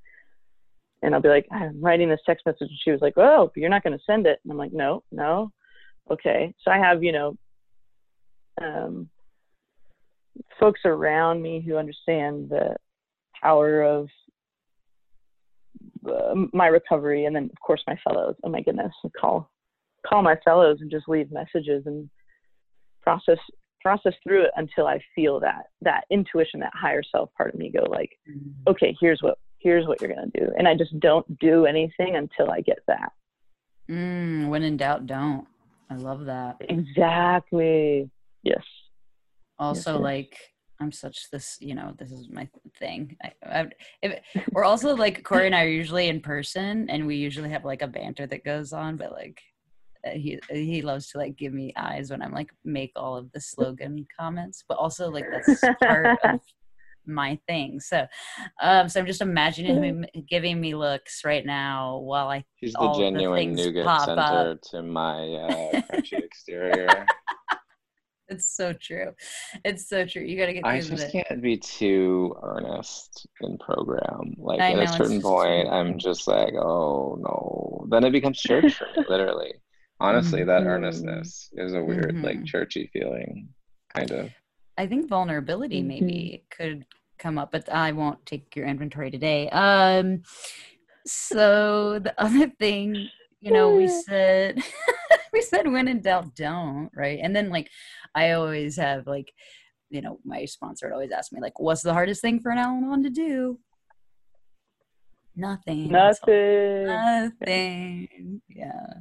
and i'll be like i'm writing this text message. And she was like oh you're not going to send it. And i'm like no no. Okay. So i have you know um, folks around me who understand the power of uh, my recovery and then of course my fellows. Oh my goodness. Call call my fellows and just leave messages and process process through it until I feel that that intuition, that higher self part of me go like, mm-hmm. okay, here's what here's what you're gonna do, and I just don't do anything until I get that. Mm, when in doubt, don't. I love that. Exactly. Yes. Also, yes, yes. like I'm such this, you know, this is my thing. I, I, if, we're also like Corey and I are usually in person, and we usually have like a banter that goes on, but like he he loves to like give me eyes when I'm like make all of the slogan comments, but also like that's part of my thing. So, um, so I'm just imagining him giving me looks right now while I. He's the genuine the nougat center up. to my uh, crunchy exterior. It's so true. It's so true. You got to get. I just can't be too earnest in program. Like I at know, a certain point, true. I'm just like, oh no. Then it becomes church for me, literally honestly mm-hmm. that earnestness is a weird mm-hmm. like churchy feeling kind of i think vulnerability mm-hmm. maybe could come up but i won't take your inventory today. Um so the other thing you know we said we said when in doubt don't right? And then like i always have like you know my sponsor would always ask me like what's the hardest thing for an al-anon to do? Nothing. Nothing. nothing. Yeah.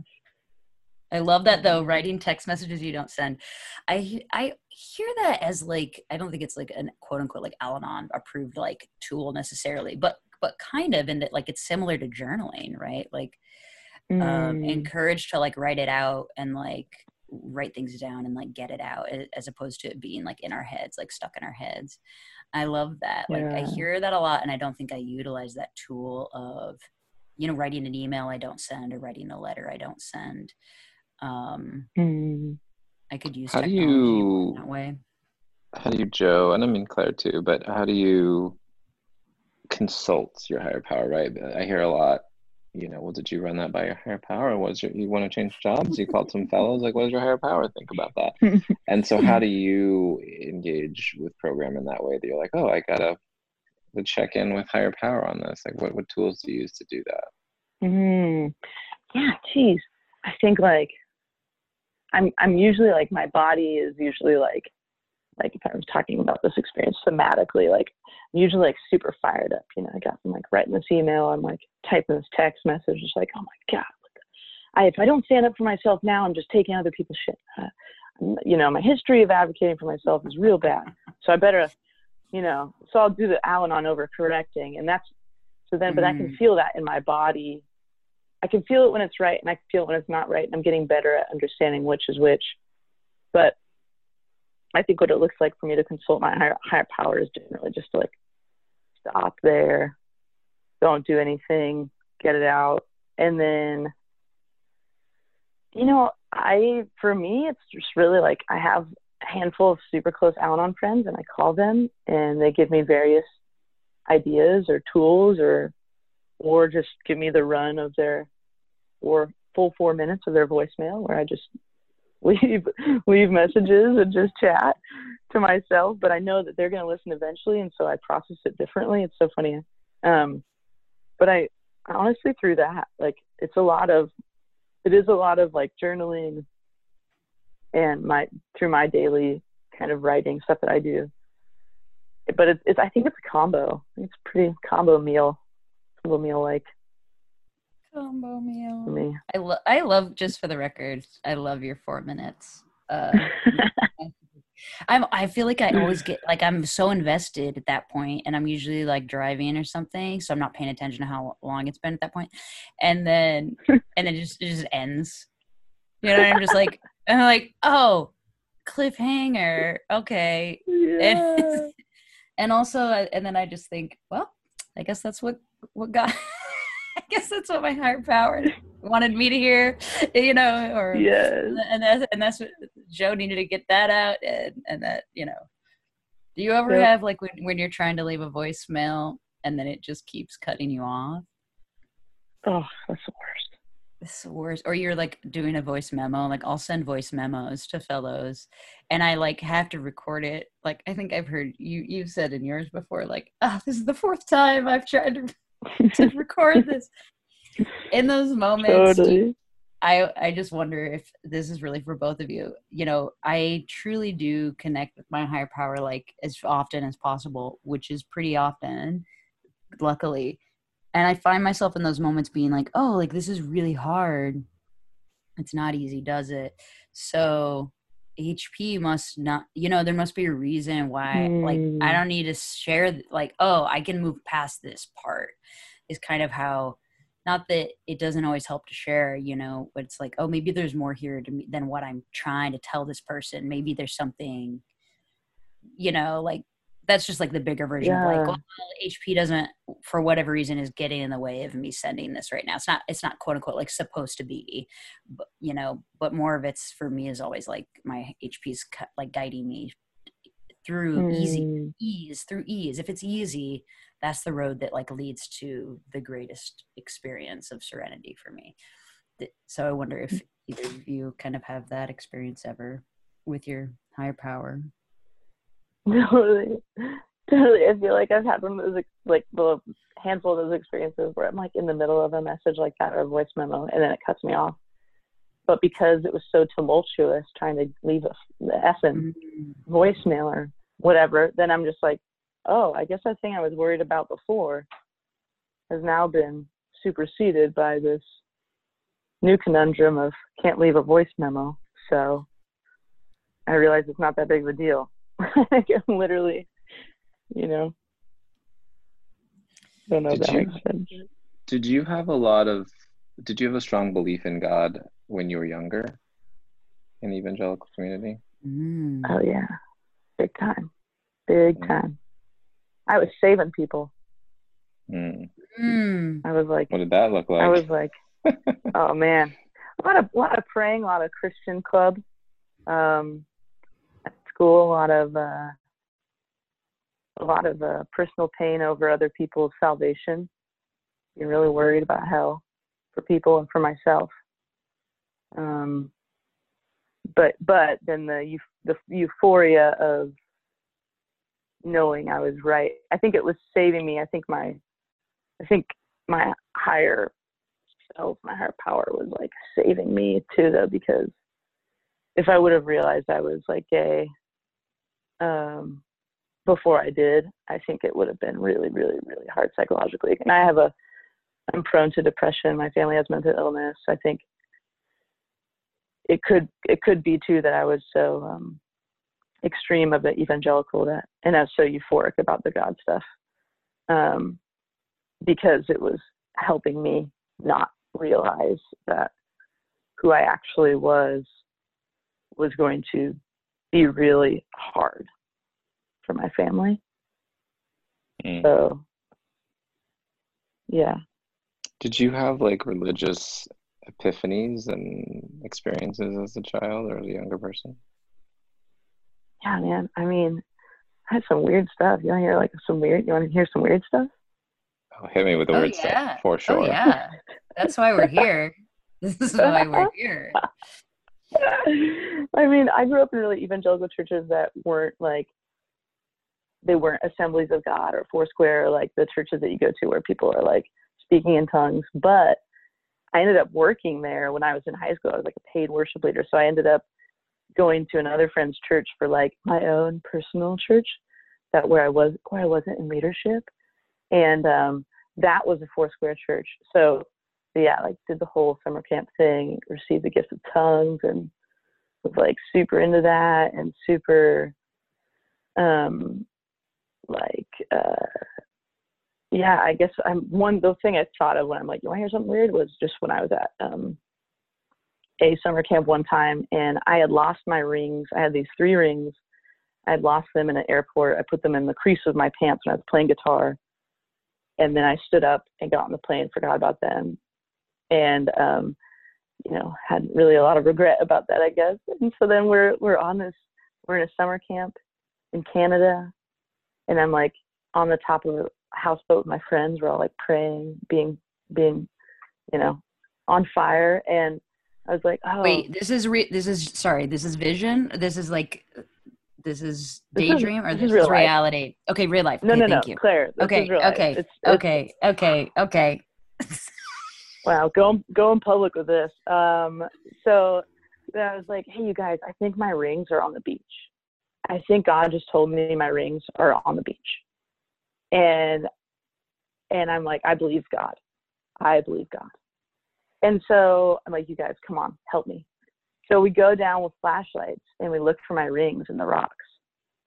I love that though. Writing text messages you don't send. I I hear that as like I don't think it's like a quote unquote like Al-Anon approved like tool necessarily, but but kind of in that like it's similar to journaling, right? Like um, mm. um encouraged to like write it out and like write things down and like get it out as opposed to it being like in our heads, like stuck in our heads. I love that. Like yeah. I hear that a lot and I don't think I utilize that tool of you know writing an email I don't send or writing a letter I don't send um, mm. I could use how do you that way. How do you, Joe? And I mean Claire too, but how do you consult your higher power? Right? I hear a lot. You know, well, did you run that by your higher power? Was your, you want to change jobs? You called some fellows. Like, what does your higher power think about that? and so, how do you engage with program in that way? That you're like, oh, I gotta check in with higher power on this. Like, what what tools do you use to do that? Mm. Yeah, geez. I think like I'm I'm usually like my body is usually like like if I was talking about this experience thematically, like I'm usually like super fired up. You know, I got I'm like writing this email, I'm like typing this text message, just like, oh my god, I if I don't stand up for myself now, I'm just taking other people's shit. Uh, you know, my history of advocating for myself is real bad, so I better, you know, so I'll do the Al-Anon over correcting, and that's so then, mm. but I can mm. feel that in my body I can feel it when it's right and I can feel it when it's not right. And I'm getting better at understanding which is which. But I think what it looks like for me to consult my higher, higher power is generally just to like stop there, don't do anything, get it out. And then, you know, I, for me, it's just really like I have a handful of super close Al Anon friends and I call them and they give me various ideas or tools or or just give me the run of their or full four minutes of their voicemail where I just leave leave messages and just chat to myself. But I know that they're going to listen eventually, and so I process it differently. It's so funny. Um, but I honestly through that, like it's a lot of it is a lot of like journaling and my through my daily kind of writing stuff that I do. But it's, it's I think it's a combo. It's pretty combo meal, combo meal like combo meal. me. I love. I love. Just for the record, I love your four minutes. Uh, I'm. I feel like I always get like I'm so invested at that point, and I'm usually like driving or something, so I'm not paying attention to how long it's been at that point, and then and then just it just ends. You know, I'm just like I'm like oh cliffhanger. Okay, yeah. and, and also and then I just think well I guess that's what what God. I guess that's what my higher power wanted me to hear, you know, or yes. and that's and that's what Joe needed to get that out, and and that you know. Do you ever Yep. have like when when you're trying to leave a voicemail and then it just keeps cutting you off? Oh, that's the worst. It's the worst. Or you're like doing a voice memo. Like I'll send voice memos to fellows, and I like have to record it. Like I think I've heard you you've said in yours before. Like, oh, this is the fourth time I've tried to to record this. In those moments, totally. I I just wonder if this is really for both of you. You know, I truly do connect with my higher power like as often as possible, which is pretty often, luckily. And I find myself in those moments being like, "Oh, like this is really hard. It's not easy, does it?" So HP must not, you know, there must be a reason why. Like, I Mm. don't need to share. Like, oh, I can move past this part. Is kind of how not that it doesn't always help to share, you know, but it's like, oh, maybe there's more here to me than what I'm trying to tell this person. Maybe there's something, you know, like that's just like the bigger version of like, well, HP doesn't, for whatever reason, is getting in the way of me sending this right now. It's not, it's not quote unquote like supposed to be, but you know, but more of it's for me is always like my HP's cu- like guiding me through easy Mm. ease through ease. If it's easy that's the road that like leads to the greatest experience of serenity for me. So i wonder if either of you kind of have that experience ever with your higher power Totally. Totally. I feel like I've had one of those, like, the handful of those experiences where I'm like in the middle of a message like that or a voice memo and then it cuts me off. But because it was so tumultuous trying to leave a, the effing mm-hmm. voicemail or whatever, then I'm just like, oh, I guess that thing I was worried about before has now been superseded by this new conundrum of can't leave a voice memo. So I realize it's not that big of a deal. I literally, you know, don't know Did that you- makes sense. Did you have a lot of? Did you have a strong belief in God when you were younger, in the evangelical community? Mm. Oh yeah, big time, big Mm. time. I was saving people. Hmm. Mm. I was like, What did that look like? I was like, oh man, a lot of a lot of praying, a lot of Christian club, um, at school, a lot of uh, a lot of uh, personal pain over other people's salvation. Being really worried about hell for people and for myself. Um, but but then the the euphoria of knowing I was right. I think it was saving me. I think my I think my higher self, my higher power was like saving me too though because if I would have realized I was like gay um before I did, I think it would have been really, really, really hard psychologically. And I have a I'm prone to depression. My family has mental illness. I think it could it could be too that I was so um extreme of the evangelical that and I was so euphoric about the God stuff. Um because it was helping me not realize that who I actually was was going to be really hard for my family. Mm. So yeah. Did you have like religious epiphanies and experiences as a child or as a younger person? Yeah, man. I mean, I had some weird stuff. You want to hear like some weird? You want to hear some weird stuff? Oh, hit me with the Oh, weird yeah. stuff for sure. oh yeah that's why we're here This is why we're here. I mean, I grew up in really evangelical churches that weren't like they weren't assemblies of God or Foursquare, like the churches that you go to where people are like speaking in tongues. But I ended up working there when I was in high school. I was like a paid worship leader. So I ended up going to another friend's church for like my own personal church that where I was where I wasn't in leadership. And um that was a Foursquare church. So yeah, like did the whole summer camp thing, received the gift of tongues and was like super into that and super um like uh yeah, I guess I'm one the thing I thought of when I'm like, you want to hear something weird was just when I was at um a summer camp one time and I had lost my rings. I had these three rings. I had lost them in an airport. I put them in the crease of my pants when I was playing guitar. And then I stood up and got on the plane, forgot about them. And um, you know, had really a lot of regret about that, I guess. And so then we're we're on this we're in a summer camp in Canada and I'm like on the top of a houseboat with my friends. We're all like praying, being being, you know, on fire. And I was like, oh Wait, this is re- this is sorry, this is vision. This is like this is This is- daydream or this this is is real life. reality. Okay, real life. no okay, no no you. Claire. This Okay, is real life. okay, It's, it's, okay, okay, okay. wow, go go in public with this. Um, so I was like, hey, you guys, I think my rings are on the beach. I think God just told me my rings are on the beach, and and I'm like, I believe God, I believe God, and so I'm like, you guys, come on, help me. So we go down with flashlights and we look for my rings in the rocks.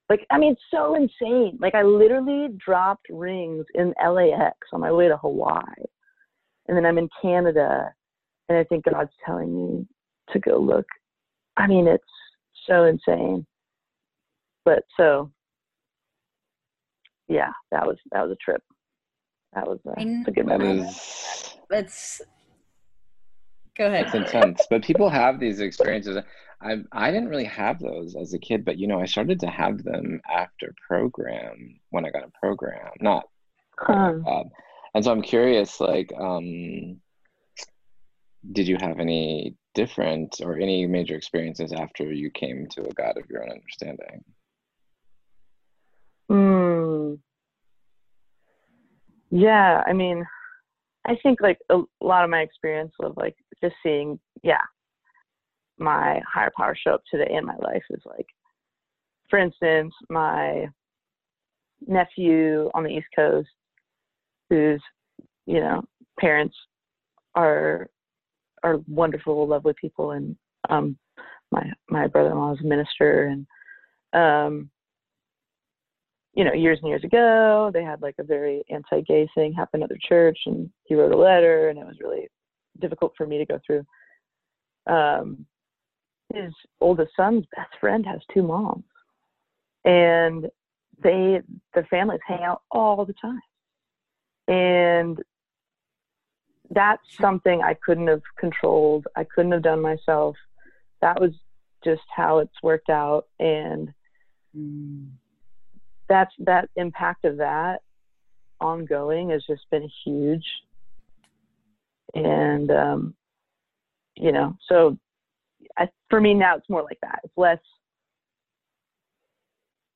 Like, I mean, it's so insane. Like, I literally dropped rings in LAX on my way to Hawaii and then I'm in Canada, and I think God's telling me to go look. I mean, it's so insane. But so, yeah, that was that was a trip. That was a, I kn- it's a good memory. is Let's go ahead. It's intense, but people have these experiences. I I didn't really have those as a kid, but you know, I started to have them after program when I got a program, not Huh. uh, and so I'm curious, like, um, did you have any different or any major experiences after you came to a God of your own understanding? Mm. Yeah, I mean, I think like a lot of my experience of like just seeing, yeah, my higher power show up today in my life is like, for instance, my nephew on the East Coast, whose, you know, parents are are wonderful, lovely people, and um, my my brother-in-law is a minister, and um, you know, years and years ago, they had like a very anti-gay thing happen at their church, and he wrote a letter, and it was really difficult for me to go through. Um, his oldest son's best friend has two moms, and they the families hang out all the time, and that's something I couldn't have controlled. I couldn't have done myself. That was just how it's worked out, and Mm. That's that impact of that ongoing has just been huge. And um you know so I, for me now it's more like that. It's less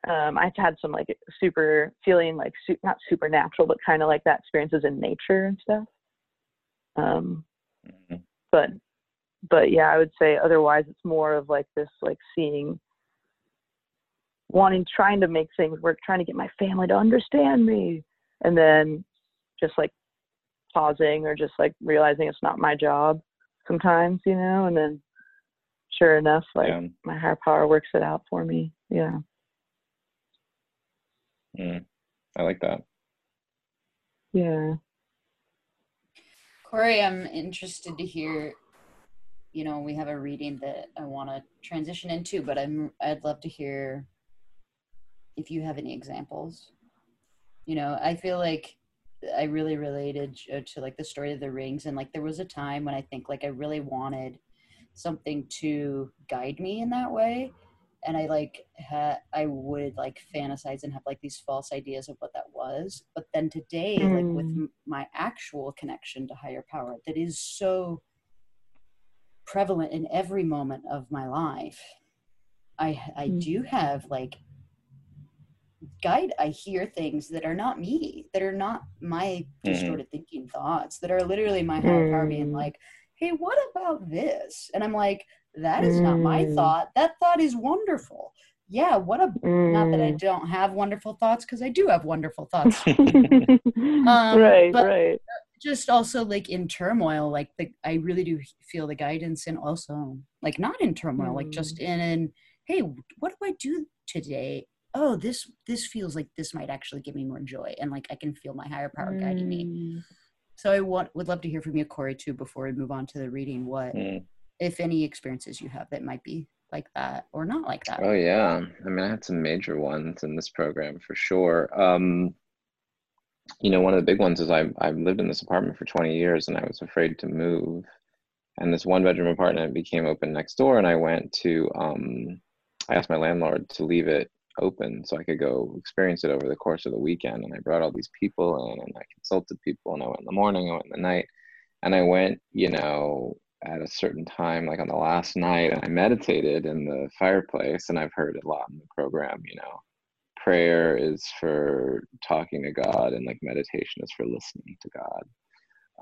um i've had some like super feeling like su- not supernatural but kind of like that experiences in nature and stuff. Um Mhm. but but yeah i would say otherwise it's more of like this like seeing wanting trying to make things work trying to get my family to understand me and then just like pausing or just like realizing it's not my job sometimes you know and then sure enough like Yeah. my higher power works it out for me yeah Mm. I like that. yeah Corey, I'm interested to hear. You know, we have a reading that I want to transition into, but I'm I'd love to hear if you have any examples. You know, I feel like I really related to, to like the story of the rings, and like there was a time when I think like I really wanted something to guide me in that way, and I like had I would like fantasize and have like these false ideas of what that was. But then today, like with Mm. m- my actual connection to higher power, that is so prevalent in every moment of my life. I I Mm. do have like guide I hear things that are not me, that are not my Mhm. distorted thinking thoughts, that are literally my higher power being Mm. like, "Hey, what about this?" And I'm like, "That is not my Mm. thought. That thought is wonderful." Yeah, what a not that I Mm. don't have wonderful thoughts because I do have wonderful thoughts. right, Um, but- right. just also like in turmoil like the i really do feel the guidance and also like not in turmoil like just in in hey what do i do today oh this this feels like this might actually give me more joy and like i can feel my higher power guiding me Mm. so i want would love to hear from you corey too before we move on to the reading what Mm. if any experiences you have that might be like that or not like that Oh yeah, I mean, I had some major ones in this program for sure. Um, you know, one of the big ones is I I've lived in this apartment for 20 years, and I was afraid to move. And this one bedroom apartment became open next door, and I went to um, I asked my landlord to leave it open so I could go experience it over the course of the weekend. And I brought all these people in, and I consulted people, and I went in the morning, I went in the night, and I went, you know, at a certain time, like on the last night, and I meditated in the fireplace. And I've heard a lot in the program, you know, prayer is for talking to God, and like meditation is for listening to God.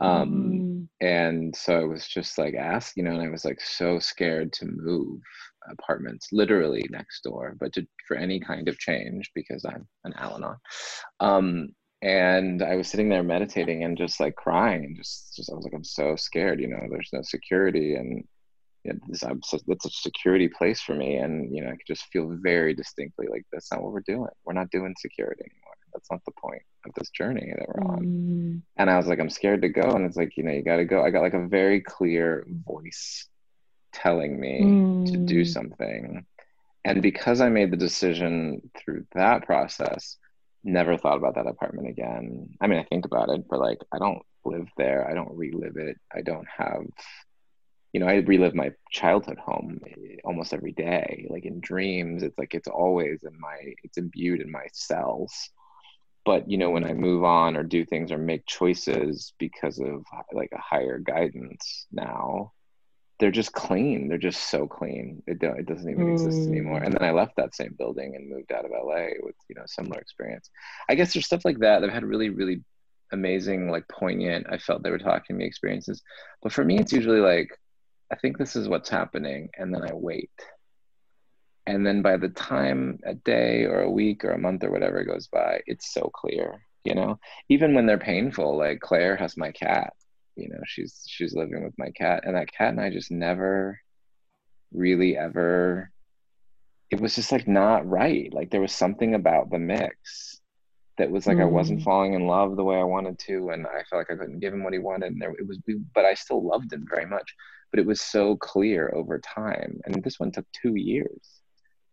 Um, Mm. and so I was just like asked, you know, and I was like so scared to move apartments literally next door, but to for any kind of change because I'm an Al-Anon. Um, and I was sitting there meditating and just like crying and just, just I was like, I'm so scared, you know, there's no security and yeah, this I'm so, it's a security place for me, and you know, I could just feel very distinctly like that's not what we're doing. We're not doing security anymore. That's not the point of this journey that we're on Mm. and I was like, I'm scared to go. And it's like, you know, you got to go. I got like a very clear voice telling me to do Mm. something. And because I made the decision through that process, never thought about that apartment again. I mean, I think about it, but like, I don't live there. I don't relive it. I don't have, you know, I relive my childhood home eh, almost every day. Like in dreams, it's like it's always in my, it's imbued in my cells but you know when i move on or do things or make choices because of like a higher guidance now they're just clean. They're just so clean. It, don't, it doesn't even exist anymore. Mm. and then i left that same building and moved out of la with you know similar experience. I guess there's stuff like that I've had really really amazing like poignant i felt they were talking to me experiences. But for me it's usually like i think this is what's happening and then i wait. And then by the time a day or a week or a month or whatever goes by it's so clear you know? Even when they're painful like claire has my cat you know she's she's living with my cat and that cat and i just never really ever it was just like not right like there was something about the mix that was like i wasn't Mm. falling in love the way i wanted to and i felt like i couldn't give him what he wanted and there it was but i still loved him very much but it was so clear over time and this one took two years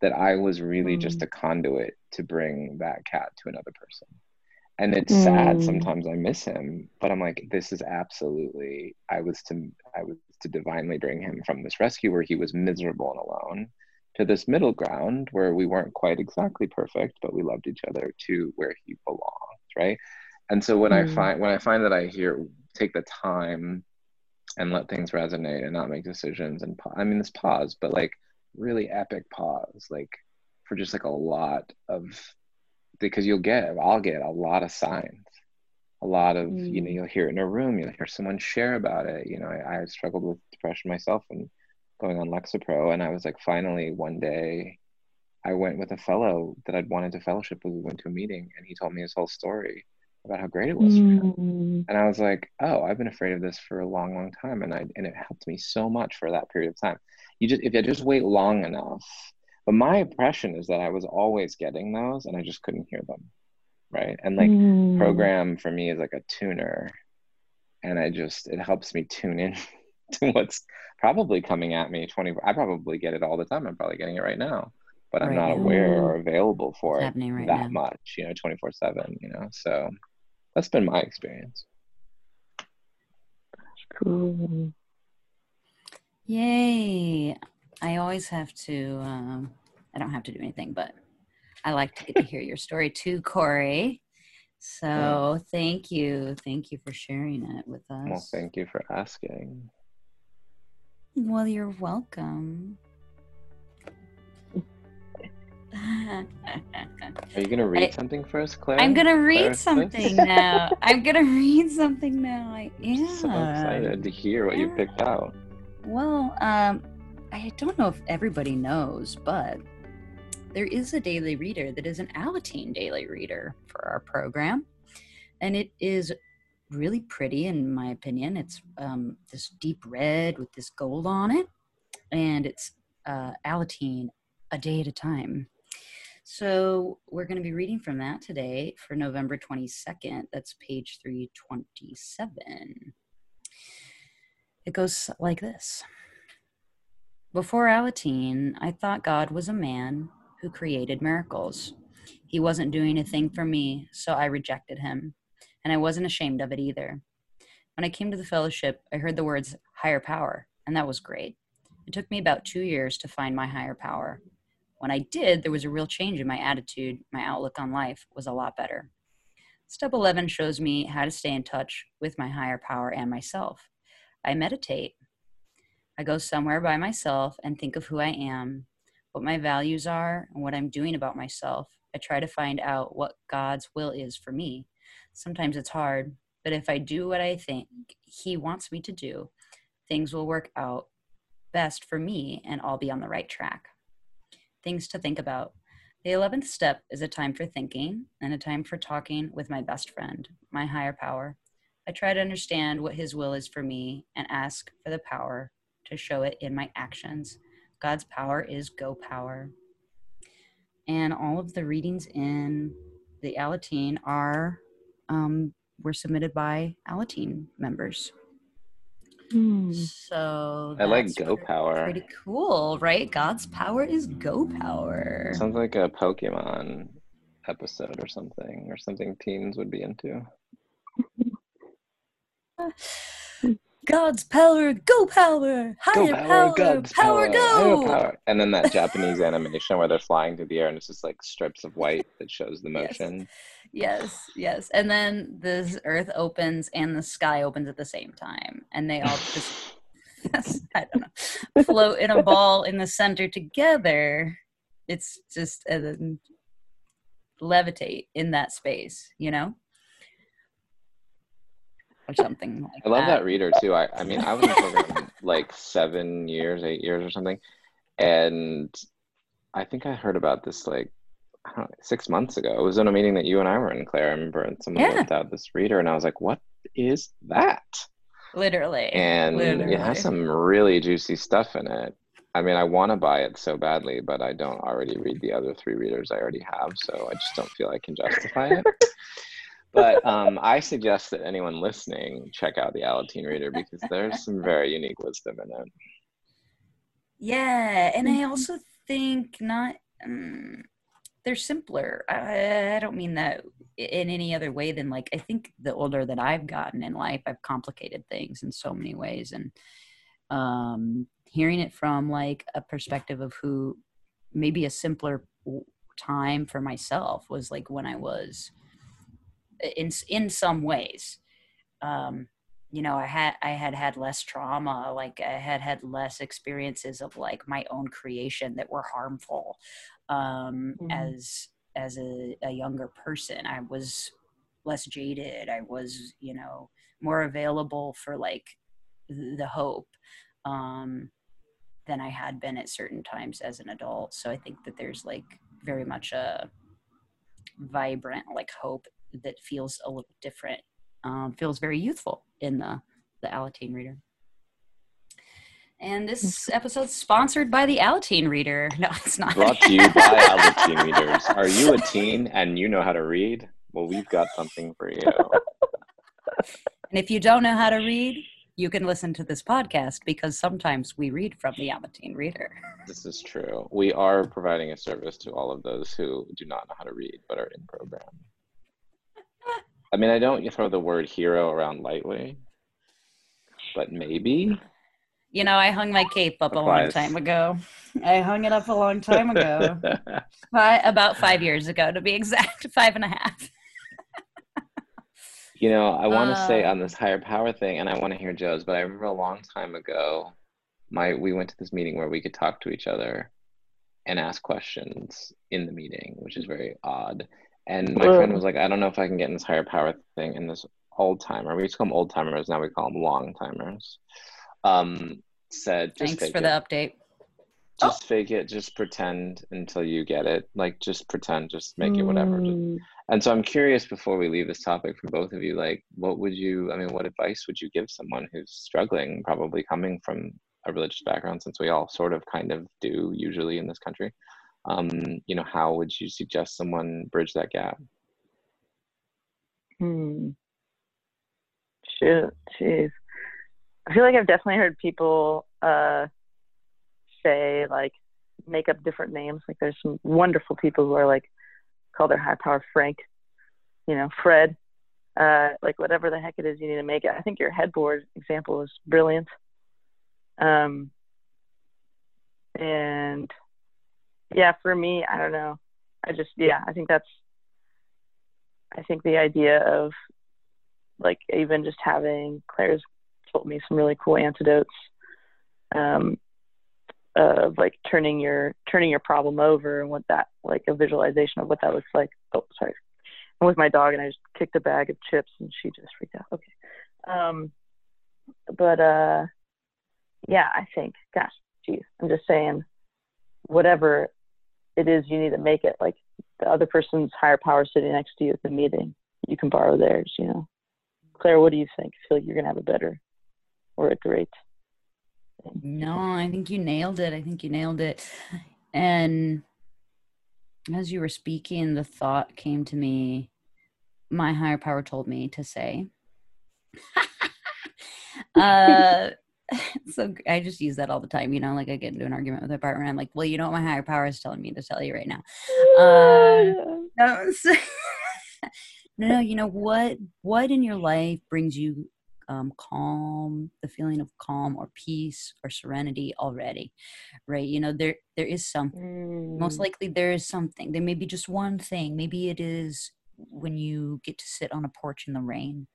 that I was really just Mm. a conduit to bring that cat to another person. And it's sad Mm. sometimes I miss him, but I'm like, this is absolutely I was to I was to divinely bring him from this rescue where he was miserable and alone to this middle ground where we weren't quite exactly perfect, but we loved each other to where he belonged right? And so when I Mm. find when I find that I hear take the time and let things resonate and not make decisions and pa- I mean this pause, but like really epic pause, like for just like a lot of because you'll get I'll get a lot of signs. A lot of you know Mm. you'll hear it in a room, you'll hear someone share about it. You know, I, I struggled with depression myself and going on Lexapro, and I was like, finally one day, I went with a fellow that I'd wanted to fellowship with. We went to a meeting, and he told me his whole story about how great it was for him. Mm. And I was like, oh, I've been afraid of this for a long, long time. And I and it helped me so much for that period of time. You just if you just wait long enough. But my impression is that I was always getting those and I just couldn't hear them. Right. And like Mm. program for me is like a tuner. And I just it helps me tune in to what's probably coming at me 20 I probably get it all the time. I'm probably getting it right now. But I'm not aware or available for It's it right that now. much, you know, 24 7, you know. So that's been my experience. Cool. Yay. I always have to, um, I don't have to do anything, but I like to get to hear your story too, Corey. So thank you. Thank you for sharing it with us. Well, thank you for asking. Well, you're welcome. Are you gonna read I- something first, Claire? I'm gonna read Claire, something now. I'm gonna read something now. I am. I'm so excited to hear what you picked out. Well, um, I don't know if everybody knows, but there is a daily reader that is an Alateen daily reader for our program. And it is really pretty, in my opinion. It's um, this deep red with this gold on it. And it's uh, Alateen a day at a time. So we're going to be reading from that today for November 22nd. That's page 327. It goes like this Before Alateen, I thought God was a man who created miracles. He wasn't doing a thing for me, so I rejected him. And I wasn't ashamed of it either. When I came to the fellowship, I heard the words higher power, and that was great. It took me about two years to find my higher power. When I did, there was a real change in my attitude. My outlook on life was a lot better. Step 11 shows me how to stay in touch with my higher power and myself. I meditate. I go somewhere by myself and think of who I am, what my values are, and what I'm doing about myself. I try to find out what God's will is for me. Sometimes it's hard, but if I do what I think He wants me to do, things will work out best for me and I'll be on the right track. Things to think about. The 11th step is a time for thinking and a time for talking with my best friend, my higher power. I try to understand what His will is for me and ask for the power to show it in my actions. God's power is go power. And all of the readings in the Alateen are um, were submitted by Alateen members. Hmm. So I like Go pretty- Power. Pretty cool, right? God's power is go power. Sounds like a Pokemon episode or something, or something teens would be into. God's power, go power, higher power, God's power, go. power. And then that Japanese animation where they're flying through the air and it's just like strips of white that shows the motion. Yes, yes. And then this earth opens and the sky opens at the same time. And they all just, I don't know, float in a ball in the center together. It's just uh, levitate in that space, you know? Or something like I love that reader too. I, I mean, I was in the program like seven years, eight years or something. And I think I heard about this like, I don't know, six months ago. It was in a meeting that you and I were in, Claire. I remember, and someone Yeah. left out this reader, and I was like, what is that? Literally. And it has some really juicy stuff in it. I mean, I want to buy it so badly, but I don't already read the other three readers I already have, so I just don't feel I can justify it. but um, I suggest that anyone listening check out the Alateen reader because there's some very unique wisdom in it. Yeah, and I also think not. Um, they're simpler. I, I don't mean that in any other way than like I think the older that I've gotten in life, I've complicated things in so many ways, and um, hearing it from like a perspective of who maybe a simpler time for myself was like when I was in in some ways. Um, you know i had i had had less trauma like i had had less experiences of like my own creation that were harmful um Mhm. as as a, a younger person i was less jaded i was you know more available for like the hope um than i had been at certain times as an adult so i think that there's like very much a vibrant like hope that feels a little different um, feels very youthful in the the Alateen reader. And this episode's sponsored by the Alateen reader. No, it's not. Brought to you by Alateen readers. Are you a teen and you know how to read? Well, we've got something for you. and if you don't know how to read, you can listen to this podcast because sometimes we read from the Alateen reader. This is true. We are providing a service to all of those who do not know how to read but are in program. I mean, I don't throw the word hero around lightly, but maybe. You know, I hung my cape up a long time ago. I hung it up a long time ago. Fi- about five years ago, to be exact, five and a half. you know, I want to say Um, on this higher power thing, and I want to hear Joe's, but I remember a long time ago, my we went to this meeting where we could talk to each other and ask questions in the meeting, which is very odd. And my friend was like, I don't know if I can get in this higher power thing and this old timer. We used to call them old timers, now we call them long timers. Um, said, thanks for it. the update. Just oh. fake it. Just pretend until you get it. Like, just pretend. Just make it whatever. Mm. And so I'm curious before we leave this topic for both of you, like, what would you? I mean, what advice would you give someone who's struggling, probably coming from a religious background, since we all sort of kind of do usually in this country? Um, you know, how would you suggest someone bridge that gap? Hmm. Shoot, jeez. I feel like I've definitely heard people uh, say like make up different names. Like there's some wonderful people who are like call their high power Frank, you know, Fred, uh, like whatever the heck it is you need to make it. I think your headboard example is brilliant. Um, and yeah, for me, I don't know. I just yeah, I think that's I think the idea of like even just having Claire's told me some really cool antidotes um, of like turning your turning your problem over and what that like a visualization of what that looks like. Oh, sorry. I'm with my dog and I just kicked a bag of chips and she just freaked out. Okay. Um, but uh, yeah, I think, gosh, geez, I'm just saying, whatever it is you need to make it, like the other person's higher power sitting next to you at the meeting, you can borrow theirs, you know. Claire, what do you think? Feel like you're gonna have a better or a great no, I think you nailed it. I think you nailed it. And as you were speaking, the thought came to me my higher power told me to say. uh, so I just use that all the time, you know, like I get into an argument with my partner and I'm like, well, you know what my higher power is telling me to tell you right now. No, no, no, you know what, what in your life brings you um, calm, the feeling of calm or peace or serenity already, right? You know, there there is something. Mm. Most likely, there is something. There may be just one thing. Maybe it is when you get to sit on a porch in the rain,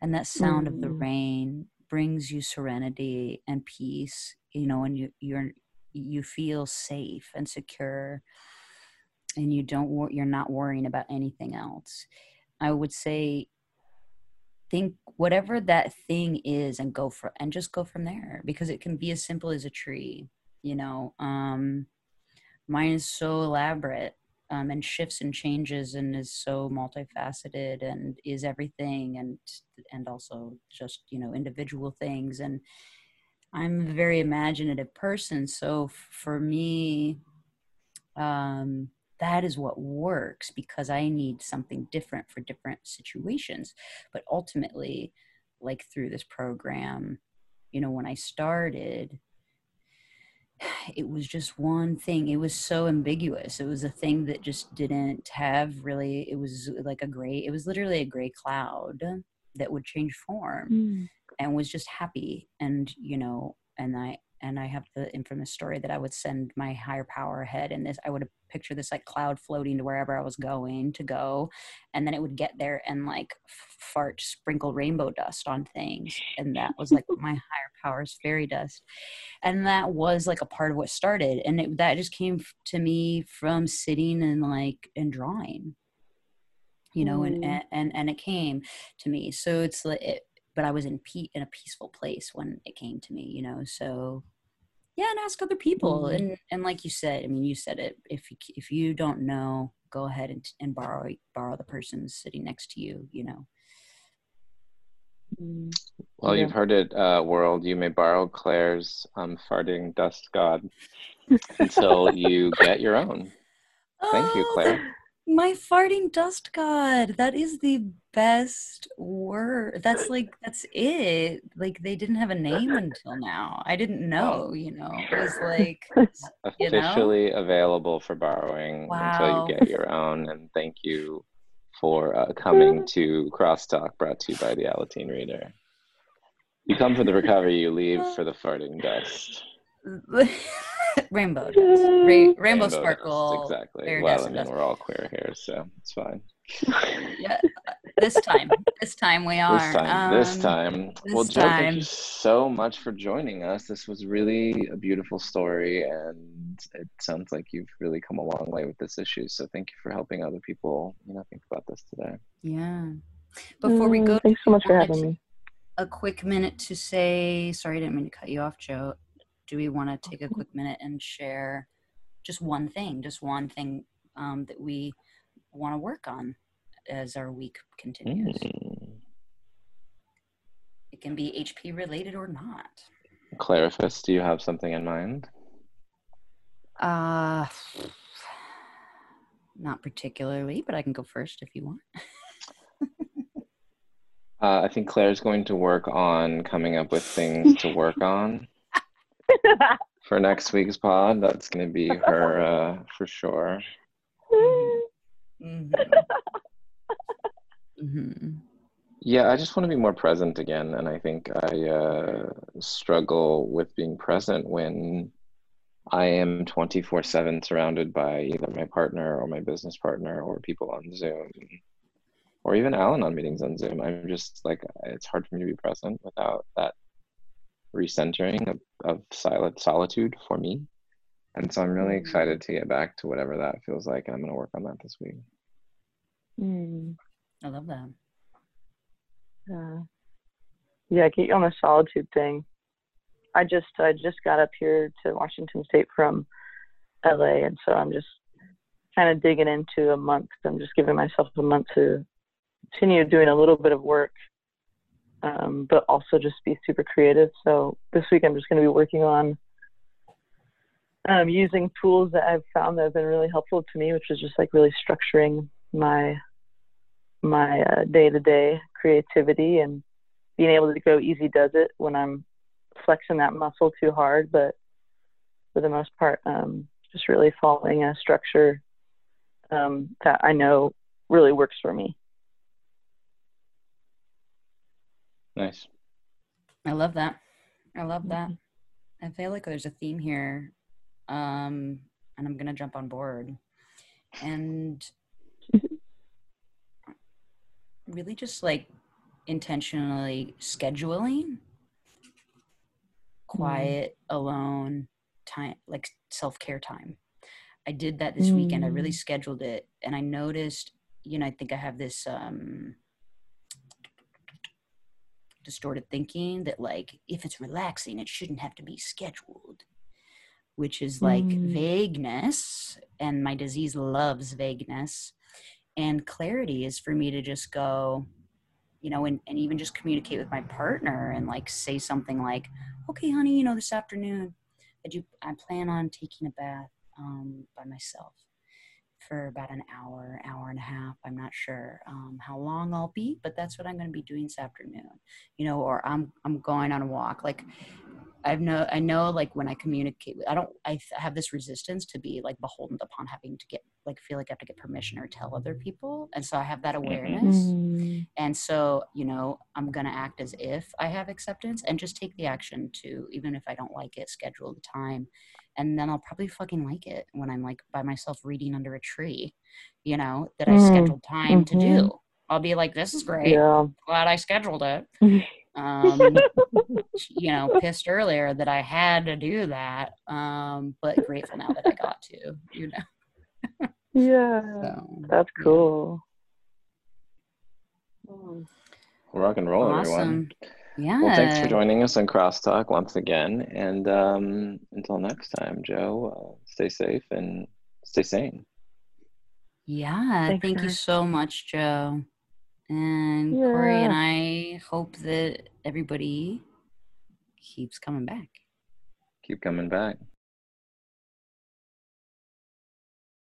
and that sound mm. of the mm. rain brings you serenity and peace. You know, and you you're you feel safe and secure and you don't you're not worrying about anything else i would say think whatever that thing is and go for and just go from there because it can be as simple as a tree you know um mine is so elaborate um, and shifts and changes and is so multifaceted and is everything and and also just you know individual things and i'm a very imaginative person so for me um that is what works because I need something different for different situations. But ultimately, like through this program, you know, when I started, it was just one thing. It was so ambiguous. It was a thing that just didn't have really, it was like a gray, it was literally a gray cloud that would change form mm. and was just happy. And, you know, and I, and I have the infamous story that I would send my higher power ahead and this I would picture this like cloud floating to wherever I was going to go and then it would get there and like fart sprinkle rainbow dust on things and that was like my higher powers fairy dust and that was like a part of what started and it, that just came to me from sitting and like and drawing you know mm. and, and and it came to me so it's like it, but I was in pe- in a peaceful place when it came to me, you know. So yeah, and ask other people. Mm-hmm. And and like you said, I mean, you said it. If you, if you don't know, go ahead and and borrow borrow the person sitting next to you. You know. Mm. Well, yeah. you've heard it, uh, world. You may borrow Claire's um, farting dust god until you get your own. Thank you, oh, Claire. My farting dust god. That is the best word. That's like that's it. Like they didn't have a name until now. I didn't know, you know. It was like officially know? available for borrowing wow. until you get your own. And thank you for uh, coming to Crosstalk brought to you by the Alateen Reader. You come for the recovery, you leave for the farting dust. Rainbow. Ra- rainbow, rainbow, sparkle. Exactly. Well, I mean, we're all queer here, so it's fine. yeah. this time. This time we are. This time. this Um, time. well, this Joe, thank you so much for joining us. This was really a beautiful story, and it sounds like you've really come a long way with this issue. So thank you for helping other people, you know, think about this today. Yeah. Before we Mm, go, thanks so much for having me. a quick minute to say sorry, I didn't mean to cut you off, Joe. Do we want to take a quick minute and share just one thing, just one thing um, that we want to work on as our week continues? Mm. It can be HP related or not. Clarifus, do you have something in mind? Uh, not particularly, but I can go first if you want. Uh, I think Claire's going to work on coming up with things to work on for next week's pod. That's going to be her uh, for sure. hmm hmm Yeah, I just want to be more present again. And I think I uh, struggle with being present when I am 24 7 surrounded by either my partner or my business partner or people on Zoom or even Al-Anon meetings on Zoom. I'm just like, it's hard for me to be present without that recentering of, of silent solitude for me. And so I'm really Mhm. excited to get back to whatever that feels like. And I'm going to work on that this week. Mm, I love that. yeah. yeah, get you on the solitude thing. I just I just got up here to Washington State from LA, and so I'm just kind of digging into a month. I'm just giving myself a month to continue doing a little bit of work, um, but also just be super creative. So this week I'm just going to be working on um, using tools that I've found that have been really helpful to me, which is just like really structuring my my uh, day-to-day creativity and being able to go easy does it when I'm flexing that muscle too hard. But for the most part, um, just really following a structure um, that I know really works for me. Nice. I love that. I love that. I feel like there's a theme here. Um, and I'm gonna jump on board. And really just like intentionally scheduling quiet, alone time, like self care time. I did that this weekend. I really Mm. scheduled it and I noticed, you know, I think I have this um distorted thinking that like if it's relaxing it shouldn't have to be scheduled which is like Mm. vagueness and my disease loves vagueness and clarity is for me to just go you know and, and even just communicate with my partner and like say something like okay honey you know this afternoon i do i plan on taking a bath um, by myself for about an hour, hour and a half. I'm not sure um, how long I'll be, but that's what I'm going to be doing this afternoon. You know, or I'm I'm going on a walk. Like I've know I know like when I communicate, I don't I have this resistance to be like beholden upon having to get like feel like I have to get permission or tell other people, and so I have that awareness. Mm. And so, you know, I'm going to act as if I have acceptance and just take the action to, even if I don't like it, schedule the time. And then I'll probably fucking like it when I'm like by myself reading under a tree, you know, that I Mm, scheduled time to mhm. do. I'll be like, this is great. Yeah. Glad I scheduled it. Um, you know, pissed earlier that I had to do that. Um, but grateful now that I got to, you know. Yeah. So, That's yeah. cool. Rock and roll, everyone. Awesome. Yeah. Well, thanks for joining us on Crosstalk once again. And um, until next time, Joe, uh, stay safe and stay sane. Yeah, Thanks, thank you so much, Joe. And Corey and I hope that everybody keeps coming back. Keep coming back.